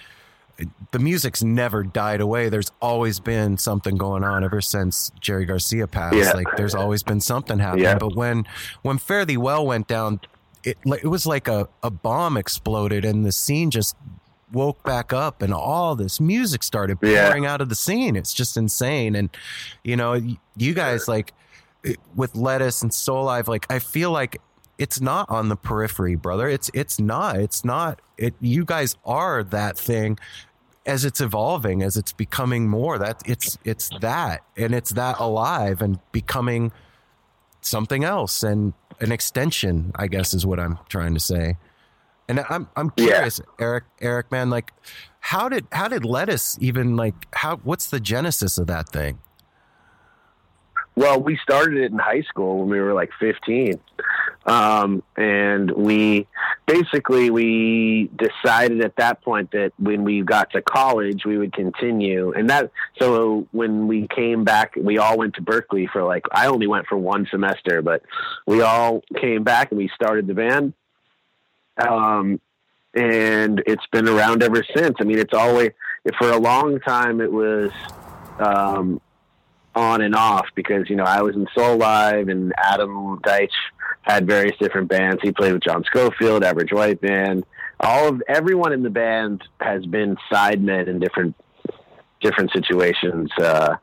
the music's never died away. There's always been something going on ever since Jerry Garcia passed. Yeah. Like, there's always been something happening. Yeah. But when when Fare Thee Well went down, it it was like a a bomb exploded, and the scene just woke back up, and all this music started Yeah. pouring out of the scene. It's just insane. And you know, you guys like with lettuce and soulive like i feel like it's not on the periphery brother it's it's not it's not it you guys are that thing as it's evolving as it's becoming more that it's it's that and it's that alive and becoming something else and an extension i guess is what i'm trying to say and i'm i'm Yeah. curious eric eric man like how did how did lettuce even like how what's the genesis of that thing Well, we started it in high school when we were like 15. Um, and we basically we decided at that point that when we got to college we would continue. And that so when we came back we all went to Berklee for like I only went for one semester but we all came back and we started the band. Um, and it's been around ever since. I mean it's always for a long time it was um, on and off because you know I was in Soulive and Adam Deitch had various different bands. He played with John Scofield, Average White Band. All of everyone in the band has been sidemen in different different situations. Uh,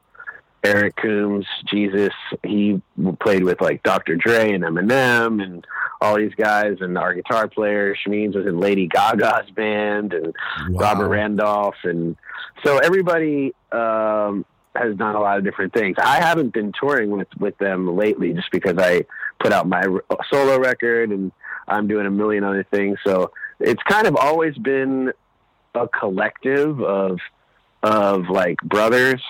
Eric Coomes, Jesus, he played with like Dr. Dre and Eminem and all these guys. And our guitar player Shmeeans was in Lady Gaga's band and Robert Randolph, and so everybody um, has done a lot of different things. I haven't been touring with with them lately, just because I put out my solo record and I'm doing a million other things. So it's kind of always been a collective of of like brothers,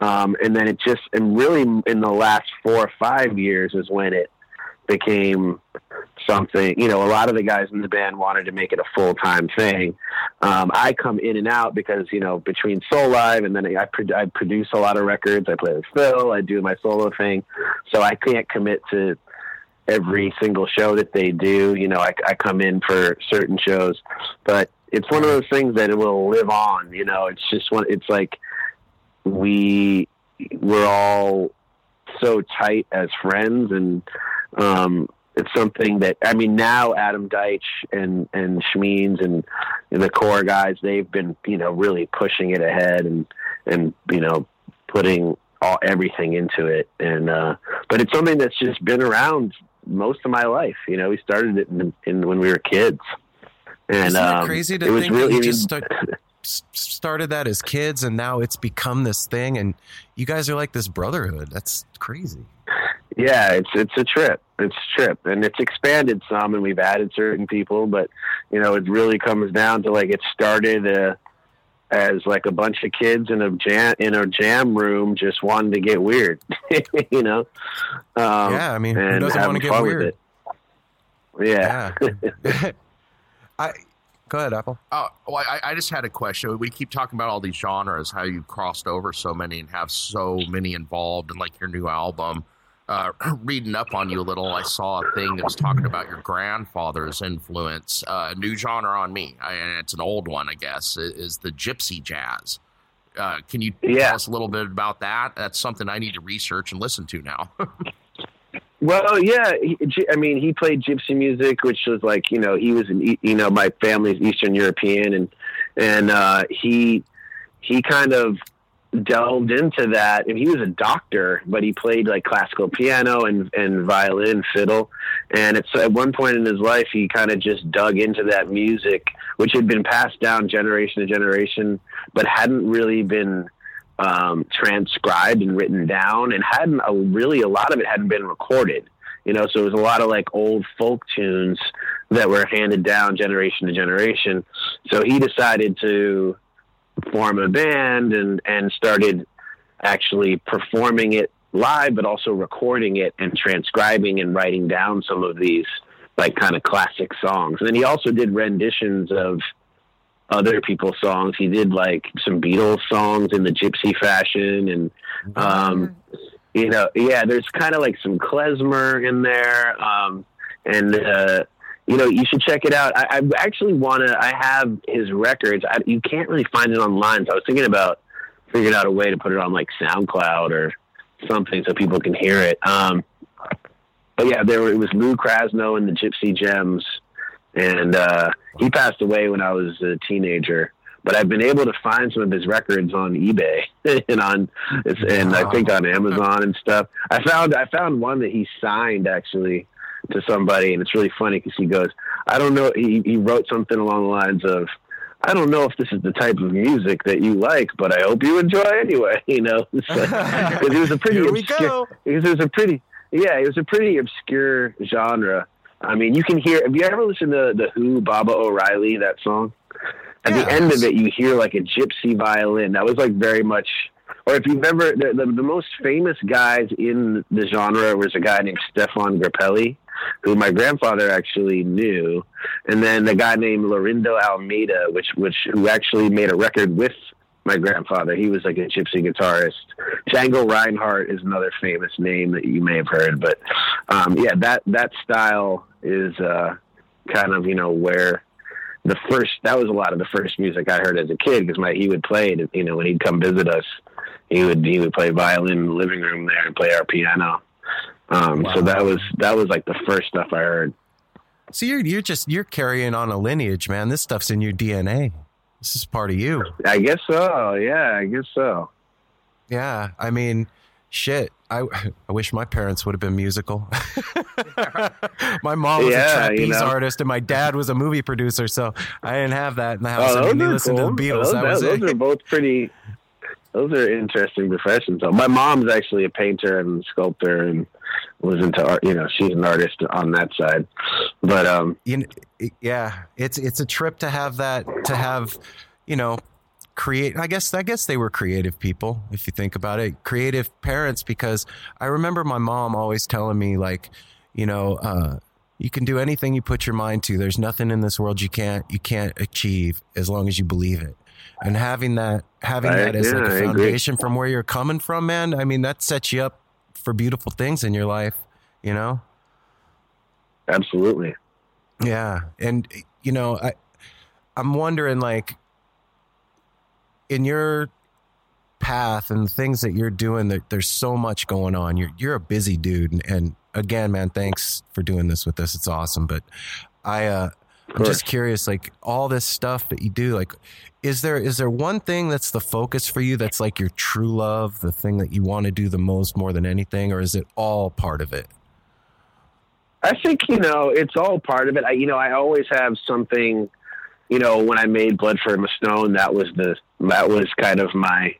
um, and then it just and really in the last four or five years is when it became something. You know, a lot of the guys in the band wanted to make it a full time thing. Um, I come in and out because you know between Soulive and then I, pro- I produce a lot of records. I play with Phil. I do my solo thing, so I can't commit to every single show that they do. You know, I, I come in for certain shows, but it's one of those things that it will live on. You know, it's just one. It's like we we're all so tight as friends and um it's something that I mean now Adam Deitch and and Shmeeans and, and the core guys they've been you know really pushing it ahead and and you know putting all everything into it and uh but it's something that's just been around most of my life you know we started it in, in when we were kids and Isn't it um, crazy to it was think really you just start, [laughs] started that as kids and now it's become this thing and you guys are like this brotherhood. That's crazy. Yeah, it's it's a trip. It's trip, and it's expanded some, and we've added certain people. But you know, it really comes down to like it started uh, as like a bunch of kids in a jam in a jam room just wanting to get weird. [laughs] you know. Um, Yeah, I mean, who and doesn't wanna having get fun with weird? it. Yeah. [laughs] [laughs] I go ahead, Apple. Oh, well, I, I just had a question. We keep talking about all these genres, how you crossed over so many and have so many involved, and like your new album. Uh, [clears throat] reading up on you a little, I saw a thing that was talking about your grandfather's influence. Uh, new genre on me, I, and it's an old one, I guess, is the gypsy jazz. Uh, can you Yeah. tell us a little bit about that? That's something I need to research and listen to now. [laughs] Well, yeah. He, I mean, he played gypsy music, which was like you know he was an, you know my family's Eastern European, and and uh, he he kind of delved into that. And he was a doctor, but he played like classical piano and and violin, fiddle. And it's at one point in his life, he kind of just dug into that music, which had been passed down generation to generation, but hadn't really been um, transcribed and written down, and hadn't a, really a lot of it hadn't been recorded. You know, so it was a lot of like old folk tunes that were handed down generation to generation. So he decided to form a band and and started actually performing it live, but also recording it and transcribing and writing down some of these like kind of classic songs. And then he also did renditions of other people's songs. He did like some Beatles songs in the gypsy fashion and um you know, yeah, there's kind of like some klezmer in there. Um and uh you know, you should check it out. I, I actually want to. I have his records. I, you can't really find it online. So I was thinking about figuring out a way to put it on like SoundCloud or something so people can hear it. Um, but yeah, there it was Lou Krasno and the Gypsy Gems, and uh, he passed away when I was a teenager. But I've been able to find some of his records on eBay [laughs] and on and I think on Amazon and stuff. I found I found one that he signed actually to somebody, and it's really funny because he goes, I don't know. He he wrote something along the lines of. I don't know if this is the type of music that you like, but I hope you enjoy anyway. [laughs] You know, [laughs] because it was a pretty obscure. Because [laughs] it was a pretty, yeah, it was a pretty obscure genre. I mean, you can hear. Have you ever listened to the Who, Baba O'Riley, that song? At the end of it, you hear like a gypsy violin. That was like very much. Or if you've ever, the, the, the most famous guys in the genre was a guy named Stéphane Grappelli, who my grandfather actually knew, and then a guy named Laurindo Almeida, which which who actually made a record with my grandfather. He was like a gypsy guitarist. Django Reinhardt is another famous name that you may have heard, but um, yeah, that that style is uh, kind of you know where the first that was a lot of the first music I heard as a kid because my he would play it you know when he'd come visit us he would he would play violin in the living room there and play our piano um, so that was that was like the first stuff I heard So you're you're just you're carrying on a lineage, man. This stuff's in your DNA. This is part of you. I guess so yeah I guess so Yeah, I mean, shit. I I wish my parents would have been musical. [laughs] my mom was Yeah, a you know. artist, and my dad was a movie producer, so I didn't have that in the house. oh I those mean, they are listened cool to the Beatles. those, that was those it. are both pretty those are interesting professions my mom's actually a painter and sculptor and was into art you know she's an artist on that side but um you know, yeah, it's it's a trip to have that to have, you know, create. I guess I guess they were creative people if you think about it, creative parents. Because I remember my mom always telling me like, you know, uh, you can do anything you put your mind to. There's nothing in this world you can't you can't achieve as long as you believe it. And having that having I- that as like yeah, I a foundation from where you're coming from, man. I mean, that sets you up for beautiful things in your life. You know. absolutely Yeah, and you know, I I'm wondering like in your path and the things that you're doing that there's so much going on. You're you're a busy dude and, and again, man, thanks for doing this with us. It's awesome, but I uh I'm just curious like all this stuff that you do like is there is there one thing that's the focus for you that's like your true love, the thing that you want to do the most more than anything or is it all part of it? I think you know it's all part of it. I, you know, I always have something. You know, when I made Blood for a Stone, that was the that was kind of my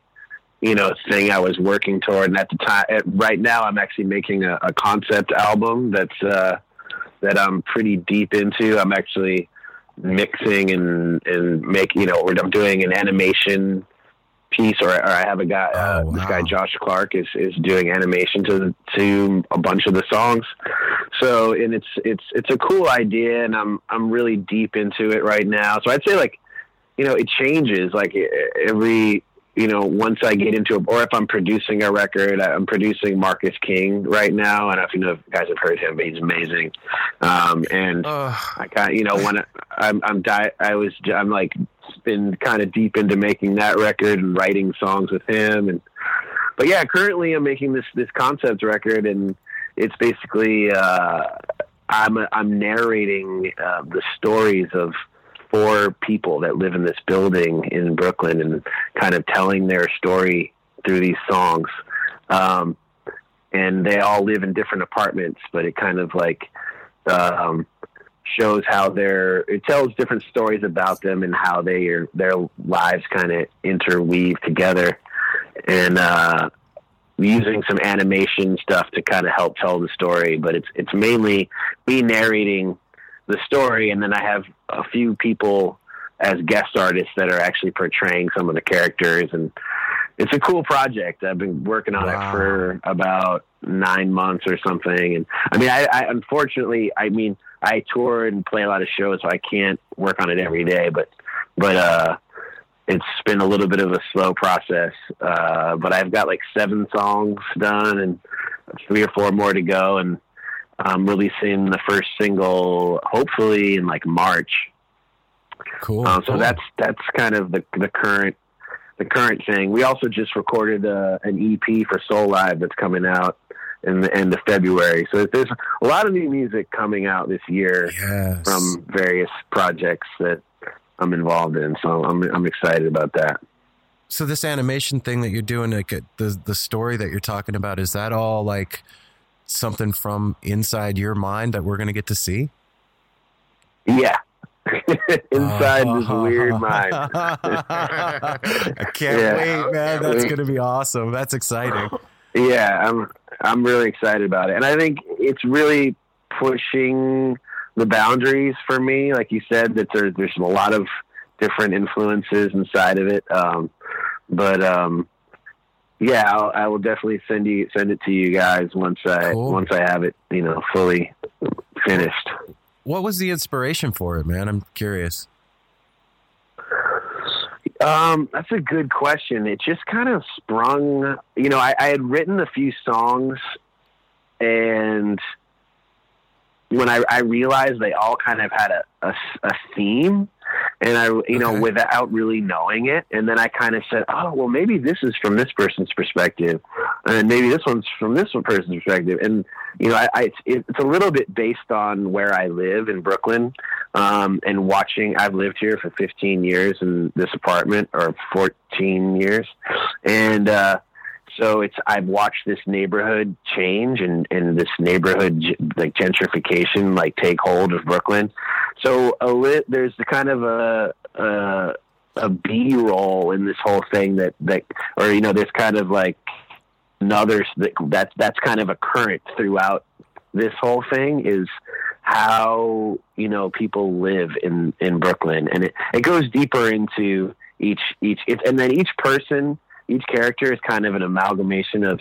you know thing I was working toward. And at the time, at, right now, I'm actually making a, a concept album that's uh, that I'm pretty deep into. I'm actually mixing and and make you know I'm doing an animation piece or, or I have a guy uh, Oh, this guy. Josh Clark is is doing animation to to a bunch of the songs so and it's it's it's a cool idea and I'm I'm really deep into it right now so I'd say like you know it changes like every you know once I get into it or if I'm producing a record I'm producing Marcus King right now I don't know if you know if you guys have heard him but he's amazing um and Ugh. I kind you know when I, I'm I'm di- I was I'm like been kind of deep into making that record and writing songs with him. And but yeah, currently I'm making this this concept record, and it's basically uh, I'm I'm narrating uh, the stories of four people that live in this building in Brooklyn, and kind of telling their story through these songs. Um, and they all live in different apartments, but it kind of like um, shows how their it tells different stories about them and how they are their lives kind of interweave together, and uh, using some animation stuff to kind of help tell the story. But it's it's mainly me narrating the story, and then I have a few people as guest artists that are actually portraying some of the characters and it's a cool project. I've been working on wow. it for about nine months or something. And I mean, I, I, unfortunately, I mean, I tour and play a lot of shows, so I can't work on it every day. But, but uh, it's been a little bit of a slow process. Uh, but I've got like seven songs done and three or four more to go, and I'm releasing the first single hopefully in like March. Cool. Uh, so cool. that's that's kind of the the current the current thing. We also just recorded uh, an EP for Soulive that's coming out in the end of February. So there's a lot of new music coming out this year yes. from various projects that I'm involved in. So I'm I'm excited about that. So this animation thing that you're doing, like the the story that you're talking about, is that all like something from inside your mind that we're going to get to see? Yeah, [laughs] inside this weird mind. [laughs] I can't Yeah. wait, man. That's going to be awesome. That's exciting. Yeah, I'm I'm really excited about it, and I think it's really pushing the boundaries for me. Like you said, that there's there's a lot of different influences inside of it. Um, but um, yeah, I'll, I will definitely send you send it to you guys once I Cool. once I have it, you know, fully finished. What was the inspiration for it, man? I'm curious. Um, that's a good question. It just kind of sprung. You know, I, I had written a few songs, and when I, I realized they all kind of had a, a, a theme, and I, you know, Okay. without really knowing it, and then I kind of said, "Oh, well, maybe this is from this person's perspective, and maybe this one's from this one person's perspective." And you know, I, I it's, it's a little bit based on where I live in Brooklyn, um, and watching. I've lived here for 15 years in this apartment, or 14 years, and uh, so it's I've watched this neighborhood change and and this neighborhood like gentrification like take hold of Brooklyn. So a there's the kind of a. a a B roll in this whole thing that that or you know there's kind of like another that that's that's kind of a current throughout this whole thing is how you know people live in in Brooklyn and it, it goes deeper into each each and then each person each character is kind of an amalgamation of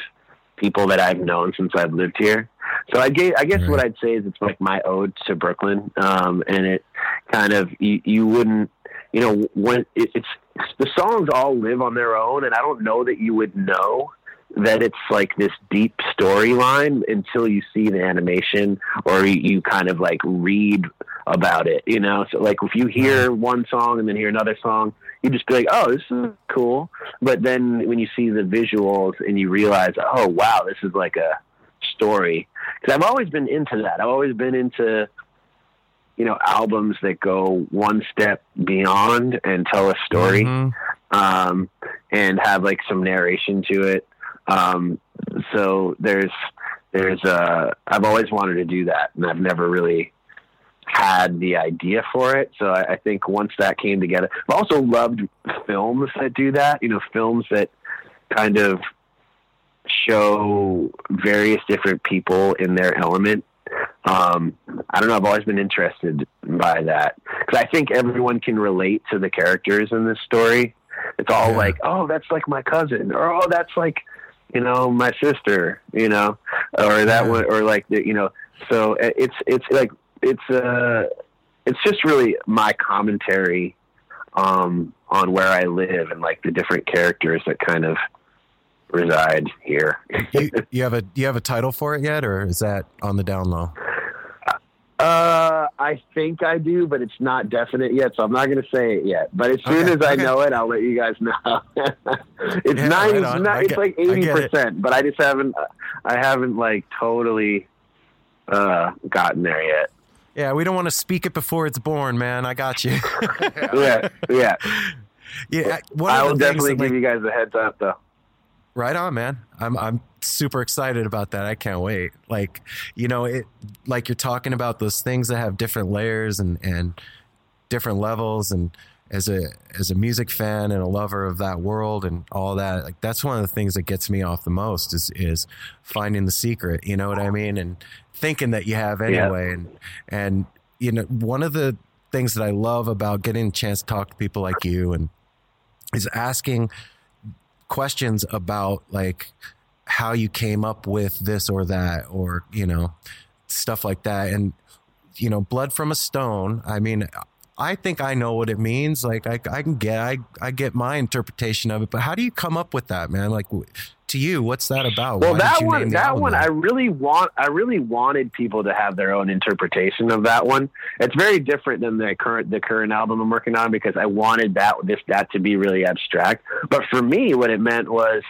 people that I've known since I've lived here. So I gave, I guess what I'd say is it's like my ode to Brooklyn um and it kind of you, you wouldn't you know when it, it's the songs all live on their own and I don't know that you would know that it's like this deep storyline until you see the animation or you, you kind of like read about it, you know? So like if you hear one song and then hear another song, you just be like, oh, this is cool. But then when you see the visuals and you realize, oh, wow, this is like a story. Because I've always been into that. I've always been into, you know, albums that go one step beyond and tell a story Mhm. um, and have like some narration to it. Um, so there's there's uh, I've always wanted to do that, and I've never really had the idea for it. So I, I think once that came together, I've also loved films that do that. You know, films that kind of show various different people in their element. Um, I don't know. I've always been interested by that because I think everyone can relate to the characters in this story. It's all Yeah. like, oh, that's like my cousin, or oh, that's like, you know, my sister, you know, or that Yeah. one, or like, the, you know. So uh, it's it's like it's uh it's just really my commentary um on where I live and like the different characters that kind of reside here. you, [laughs] you have a you have a title for it yet, or is that on the down low? Uh, I think I do, but it's not definite yet, so I'm not going to say it yet. But as soon Okay, as I okay. know it, I'll let you guys know. [laughs] it's Yeah, nine. right it's, not, it's like eighty percent, but I just haven't. I haven't like totally uh, gotten there yet. Yeah, we don't want to speak it before it's born, man. I got you. [laughs] Yeah, yeah. yeah, I will definitely that, like, give you guys a heads up, though. Right on, man. I'm I'm super excited about that. I can't wait. Like, you know, it like you're talking about those things that have different layers and and different levels and as a as a music fan and a lover of that world and all that, like that's one of the things that gets me off the most is is finding the secret, you know what I mean? And thinking that you have anyway. And and you know, one of the things that I love about getting a chance to talk to people like you and is asking questions about like how you came up with this or that or you know stuff like that. And you know blood from a stone i mean i think i know what it means like i, I can get I, I get my interpretation of it but how do you come up with that man like to you what's that about Well, Why that one, that one, I really want, I really wanted people to have their own interpretation of that one. It's very different than the current, the current album I'm working on because I wanted that, this, that to be really abstract. But for me, what it meant was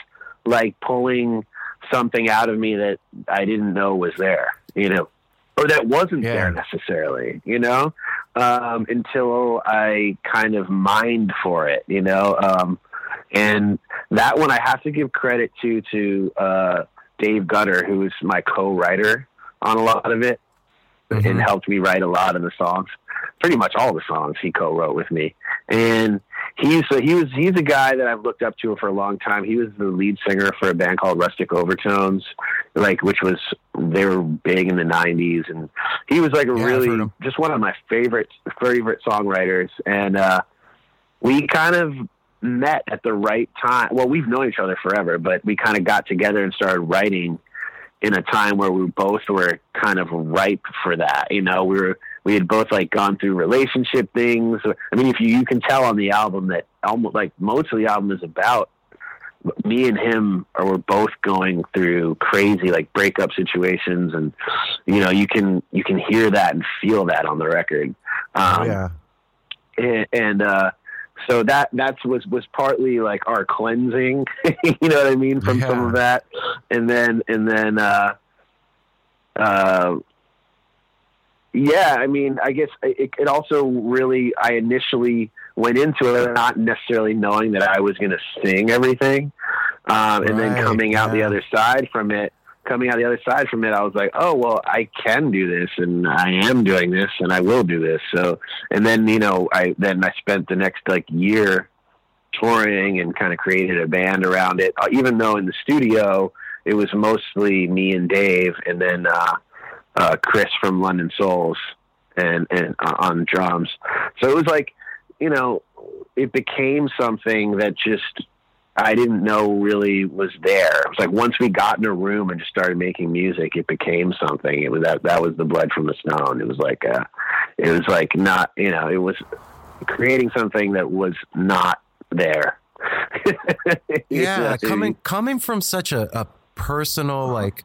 like pulling something out of me that I didn't know was there, you know, or that wasn't Yeah. there necessarily, you know, um, until I kind of mined for it, you know. Um, and that one I have to give credit to to uh, Dave Gutter, who is my co-writer on a lot of it, Mhm. and helped me write a lot of the songs. Pretty much all the songs he co-wrote with me, and he's a, he was he's a guy that I've looked up to for a long time. He was the lead singer for a band called Rustic Overtones, like which was they were big in the '90s, and he was like a Yeah, really just one of my favorite favorite songwriters, and uh, we kind of met at the right time. Well, we've known each other forever, but we kind of got together and started writing in a time where we both were kind of ripe for that. You know, we were we had both like gone through relationship things. I mean, if you you can tell on the album that almost like most of the album is about me and him are we're both going through crazy like breakup situations and you know you can you can hear that and feel that on the record. Um, Oh, yeah. and, and uh so that that's was was partly like our cleansing [laughs] you know what i mean from some of that. And then and then uh uh yeah i mean i guess it, it also really i initially went into it not necessarily knowing that i was going to sing everything um and then coming out the other side from it coming out the other side from it i was like oh well i can do this and i am doing this and i will do this. So and then you know i then i spent the next like year touring and kind of created a band around it. Uh, even though in the studio it was mostly me and dave and then uh uh chris from london souls and and uh, on drums so it was like you know it became something that just I didn't know really was there. It was like once we got in a room and just started making music, it became something. It was that that was the blood from the stone. It was like uh it was like not you know, it was creating something that was not there. [laughs] Yeah know what I coming coming from such a, a personal like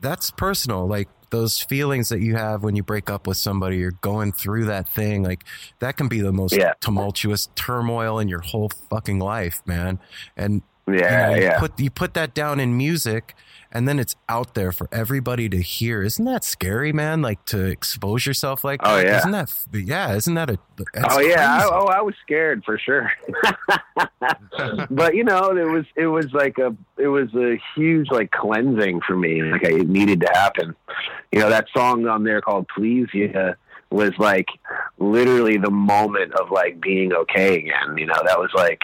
that's personal like those feelings that you have when you break up with somebody you're going through that thing like that can be the most Yeah. tumultuous turmoil in your whole fucking life man and you Yeah, know, you yeah. put you put that down in music and then it's out there for everybody to hear isn't that scary man like to expose yourself like Oh, that yeah. isn't that yeah isn't that a oh yeah, I, oh I was scared for sure. [laughs] but you know, it was it was like a it was a huge like cleansing for me. Like it needed to happen. You know, that song on there called "Please You" was like literally the moment of like being okay again. You know, that was like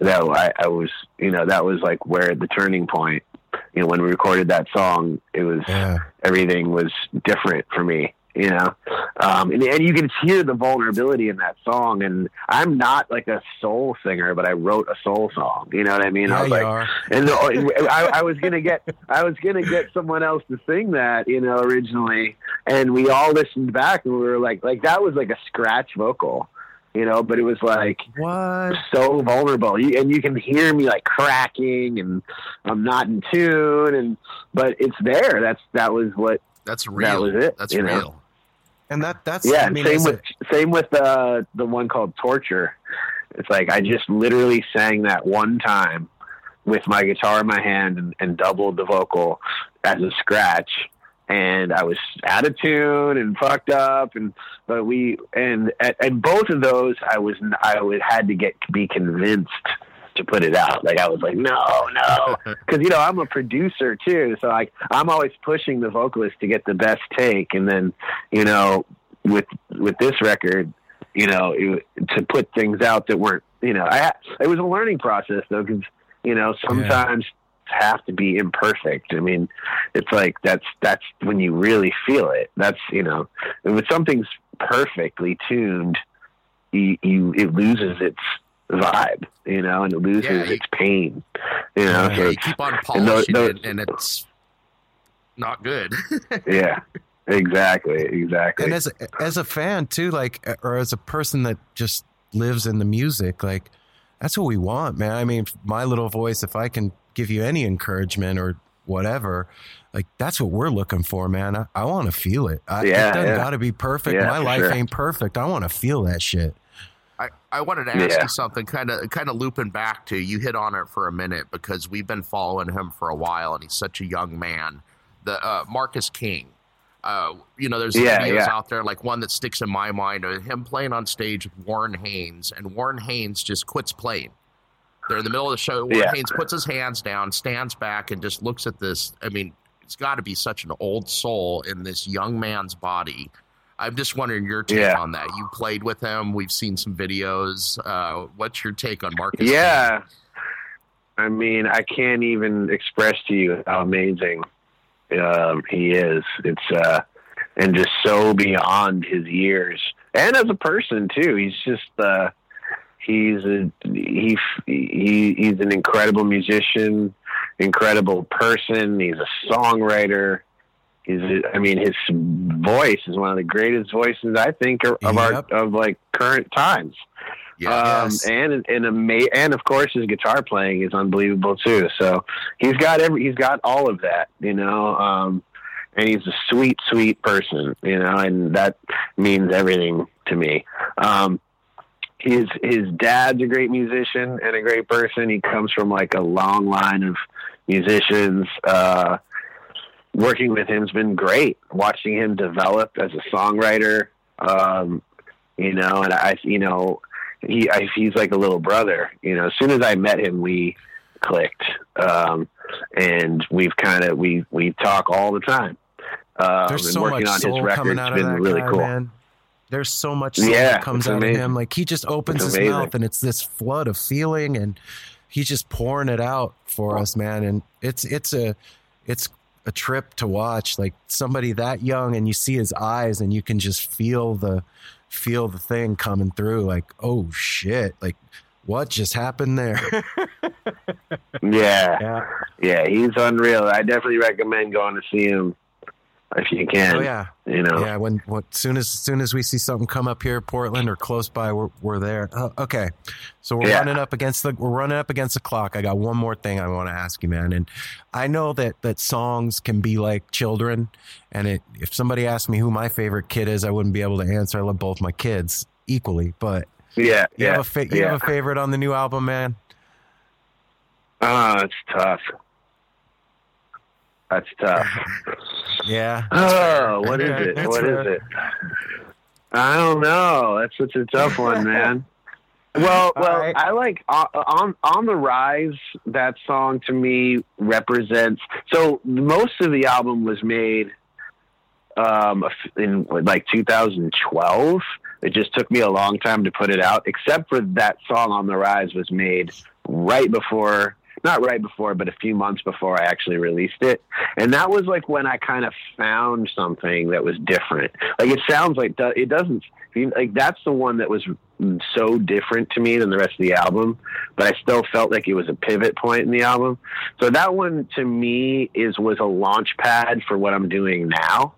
that. I, I was you know that was like where the turning point. You know, when we recorded that song, it was yeah. everything was different for me you know? Um and, and you can hear the vulnerability in that song and i'm not like a soul singer but i wrote a soul song you know what i mean? Yeah i was like are. and the, I, I was gonna get i was gonna get someone else to sing that you know originally and we all listened back and we were like like that was like a scratch vocal you know but it was like what so vulnerable you, and you can hear me like cracking and i'm not in tune and but it's there that's that was what That's real. That was it, That's you know? real. And that that's yeah, I mean, same as with same with uh, the one called Torture. It's like I just literally sang that one time with my guitar in my hand and, and doubled the vocal as a scratch. And I was out of tune and fucked up, and but we and and both of those I was I would had to get be convinced to put it out. Like I was like, no, no, [laughs] because you know I'm a producer too, so like I'm always pushing the vocalist to get the best take, and then you know with with this record, you know it, to put things out that weren't you know I it was a learning process though because you know sometimes have to be imperfect. I mean, it's like that's that's when you really feel it. That's you know, and when something's perfectly tuned, you, you it loses its vibe, you know, and it loses Yeah, you- its pain. You know, Yeah, so you keep on and those- those- it, and it's not good. [laughs] yeah, exactly, exactly. and as a, as a fan too, like or as a person that just lives in the music, like that's what we want, man. I mean, my little voice, if I can give you any encouragement or whatever, like that's what we're looking for, man. I, I want to feel it. I, Yeah, it doesn't yeah. got to be perfect. Yeah, my life sure. ain't perfect. I want to feel that shit. I, I wanted to ask Yeah. you something, kind of kind of looping back to you hit on it for a minute because we've been following him for a while, and he's such a young man. The uh, Marcus King, uh, you know, there's Yeah, videos yeah. out there like one that sticks in my mind of him playing on stage with Warren Haynes, and Warren Haynes just quits playing. They're in the middle of the show. Yeah. Haynes puts his hands down, stands back, and just looks at this. I mean, it's got to be such an old soul in this young man's body. I'm just wondering your take Yeah. on that. You played with him. We've seen some videos. Uh, what's your take on Marcus? Yeah. I mean, I can't even express to you how amazing um, he is. It's uh, and just so beyond his years, and as a person too. He's just uh, he's a he he he's an incredible musician, incredible person. He's a songwriter. He's a, I mean, his voice is one of the greatest voices I think of Yep. our of like current times. Um, Yes. and and ama- and of course his guitar playing is unbelievable too. So he's got every he's got all of that, you know. Um, and he's a sweet, sweet person, you know, and that means everything to me. Um, his his dad's a great musician and a great person. He comes from like a long line of musicians. Uh, working with him's been great. Watching him develop as a songwriter, um, you know, and I, you know, he I, he's like a little brother. You know, as soon as I met him, we clicked, um, and we've kind of we we talk all the time. Um, There's so working much on his soul records coming out of been that really guy, cool. man. There's so much Yeah, that comes out amazing. of him. Like he just opens It's his amazing. mouth and it's this flood of feeling and he's just pouring it out for us, man. And it's it's a it's a trip to watch. Like somebody that young and you see his eyes and you can just feel the feel the thing coming through. Like, oh shit. Like what just happened there? [laughs] Yeah, yeah. yeah, he's unreal. I definitely recommend going to see him if you can. Oh yeah. You know, Yeah, when what soon as soon as we see something come up here, in Portland or close by, we're we're there. Oh, okay, so we're Yeah. running up against the we're running up against the clock. I got one more thing I want to ask you, man. And I know that that songs can be like children, and it if somebody asked me who my favorite kid is, I wouldn't be able to answer. I love both my kids equally, but yeah, you yeah, have a fa- you yeah. have a favorite on the new album, man. Oh, it's tough. That's tough. [laughs] Yeah. Oh, what is it? That's What is fair. it? I don't know. That's such a tough one, man. [laughs] Well, well, right. I like uh, on on the rise. That song to me represents. So most of the album was made um, in like 2012. It just took me a long time to put it out, except for that song on the rise was made right before. Not right before, but a few months before I actually released it. And that was like when I kind of found something that was different. Like it sounds like it doesn't like that's the one that was so different to me than the rest of the album, but I still felt like it was a pivot point in the album. So that one to me is was a launch pad for what I'm doing now.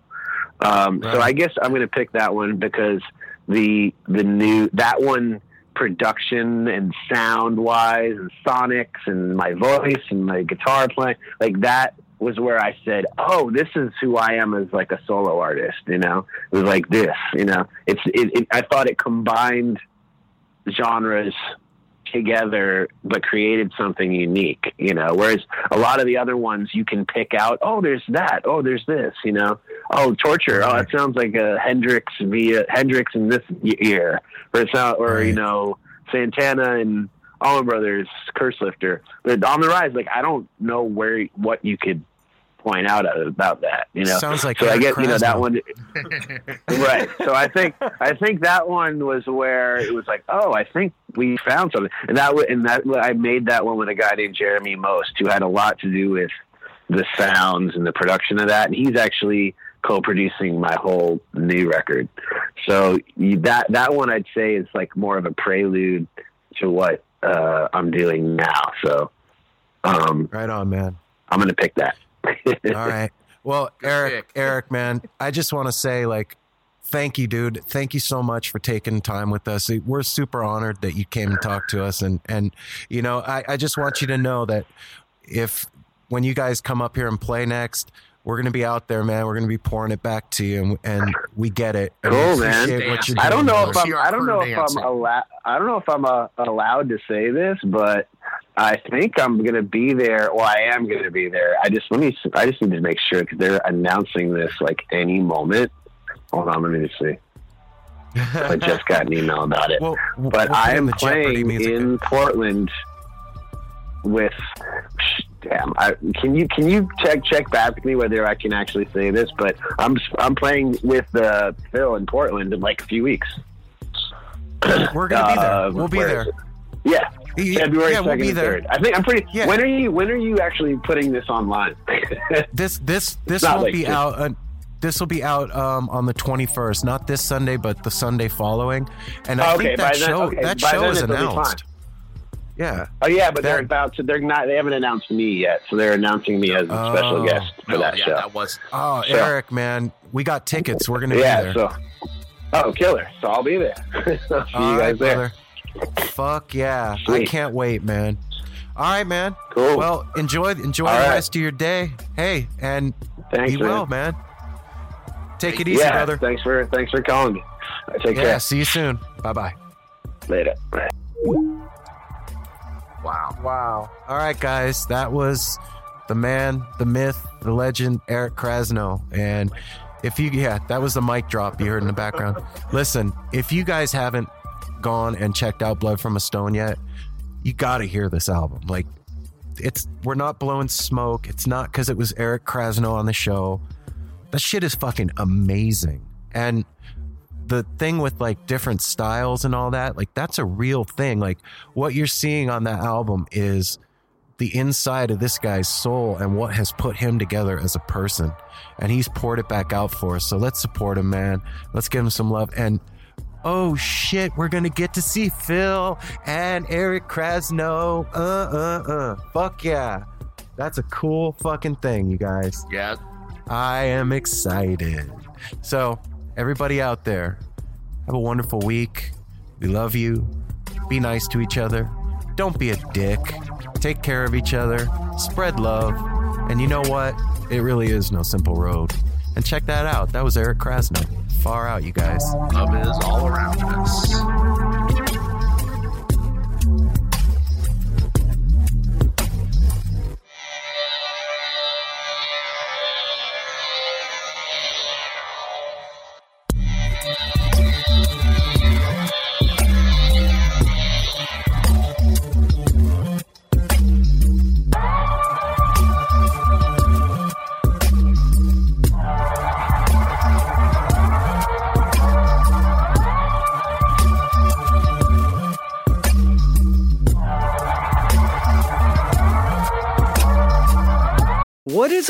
Um, So I guess I'm going to pick that one because the the new that one production and sound wise and sonics and my voice and my guitar playing like that was where I said, "Oh, this is who I am as like a solo artist." You know, it was like this. You know, it's it, it I thought it combined genres together but created something unique you know? Whereas a lot of the other ones you can pick out oh there's that oh there's this you know? Oh torture oh that sounds like a hendrix via hendrix in this year. Or it's not or you know santana and allman brothers curse lifter. But on the rise like i don't know where what you could point out about that you know Sounds like so i guess you know that one right. So I think I think that one was where it was like, oh, I think we found something, and that and that I made that one with a guy named Jeremy Most, who had a lot to do with the sounds and the production of that, and he's actually co-producing my whole new record. So that that one I'd say is like more of a prelude to what uh, I'm doing now. So um, right on, man. I'm gonna pick that. [laughs] All right. Well, Eric, Eric, man, I just want to say, like, thank you, dude. Thank you so much for taking time with us. We're super honored that you came and talked to us, and and you know, I, I just want you to know that if when you guys come up here and play next. We're gonna be out there, man. We're gonna be pouring it back to you, and, and we get it. And Cool, man. appreciate What you're I don't know if. I'm. I don't know if I'm. I don't know if I'm uh, allowed to say this, but I think I'm going to be there. Well, I am going to be there. I just let me. I just need to make sure because they're announcing this like any moment. Hold on, let me just see. I just got an email about it. Well, but I am playing in Portland with. Damn, I, can you can you check check back with me whether I can actually say this? But I'm I'm playing with uh, Phil in Portland in like a few weeks. We're gonna be there. Uh, We'll be there. Is? Yeah, Yeah, February yeah, we'll second be and there. third. I think I'm pretty. Yeah. When are you? When are you actually putting this online? [laughs] this this this won't like be this. out. Uh, this will be out um, on the 21st, not this Sunday, but the Sunday following. And I Okay, think that by then- show okay, that by show is it'll be fine. announced. Yeah. oh yeah, but they're That- about to. They're not. They haven't announced me yet, so they're announcing me as a special Oh. guest for No, that yeah, show. that was Oh, So- Eric, man, we got tickets. We're gonna be yeah. there. So. Oh, killer! So I'll be there. [laughs] I'll see All you right, guys there. brother. Fuck yeah! I can't wait, man. All right, man. Cool. Well, enjoy enjoy All the right. rest of your day. Hey, and Thanks, be man. well, man. Take it easy, yeah. brother. Thanks for thanks for calling me. I take Yeah. care. See you soon. Bye bye. Later. wow. Wow. All right, guys. That was the man, the myth, the legend, Eric Krasno. And if you, yeah, that was the mic drop you heard in the background. Listen, if you guys haven't gone and checked out Blood from a Stone yet, you got to hear this album. Like, it's, we're not blowing smoke. It's not because it was Eric Krasno on the show. That shit is fucking amazing. And the thing with like different styles and all that, like that's a real thing. Like what you're seeing on that album is the inside of this guy's soul and what has put him together as a person. And he's poured it back out for us. So let's support him, man. Let's give him some love. And oh shit, we're gonna get to see Phil and Eric Krasno. Uh uh uh. Fuck yeah. That's a cool fucking thing, you guys. Yeah. I am excited. So, everybody out there, have a wonderful week. We love you. Be nice to each other. Don't be a dick. Take care of each other. Spread love. And you know what? It really is no simple road. And check that out. That was Eric Krasno. Far out, you guys. Love is all around us.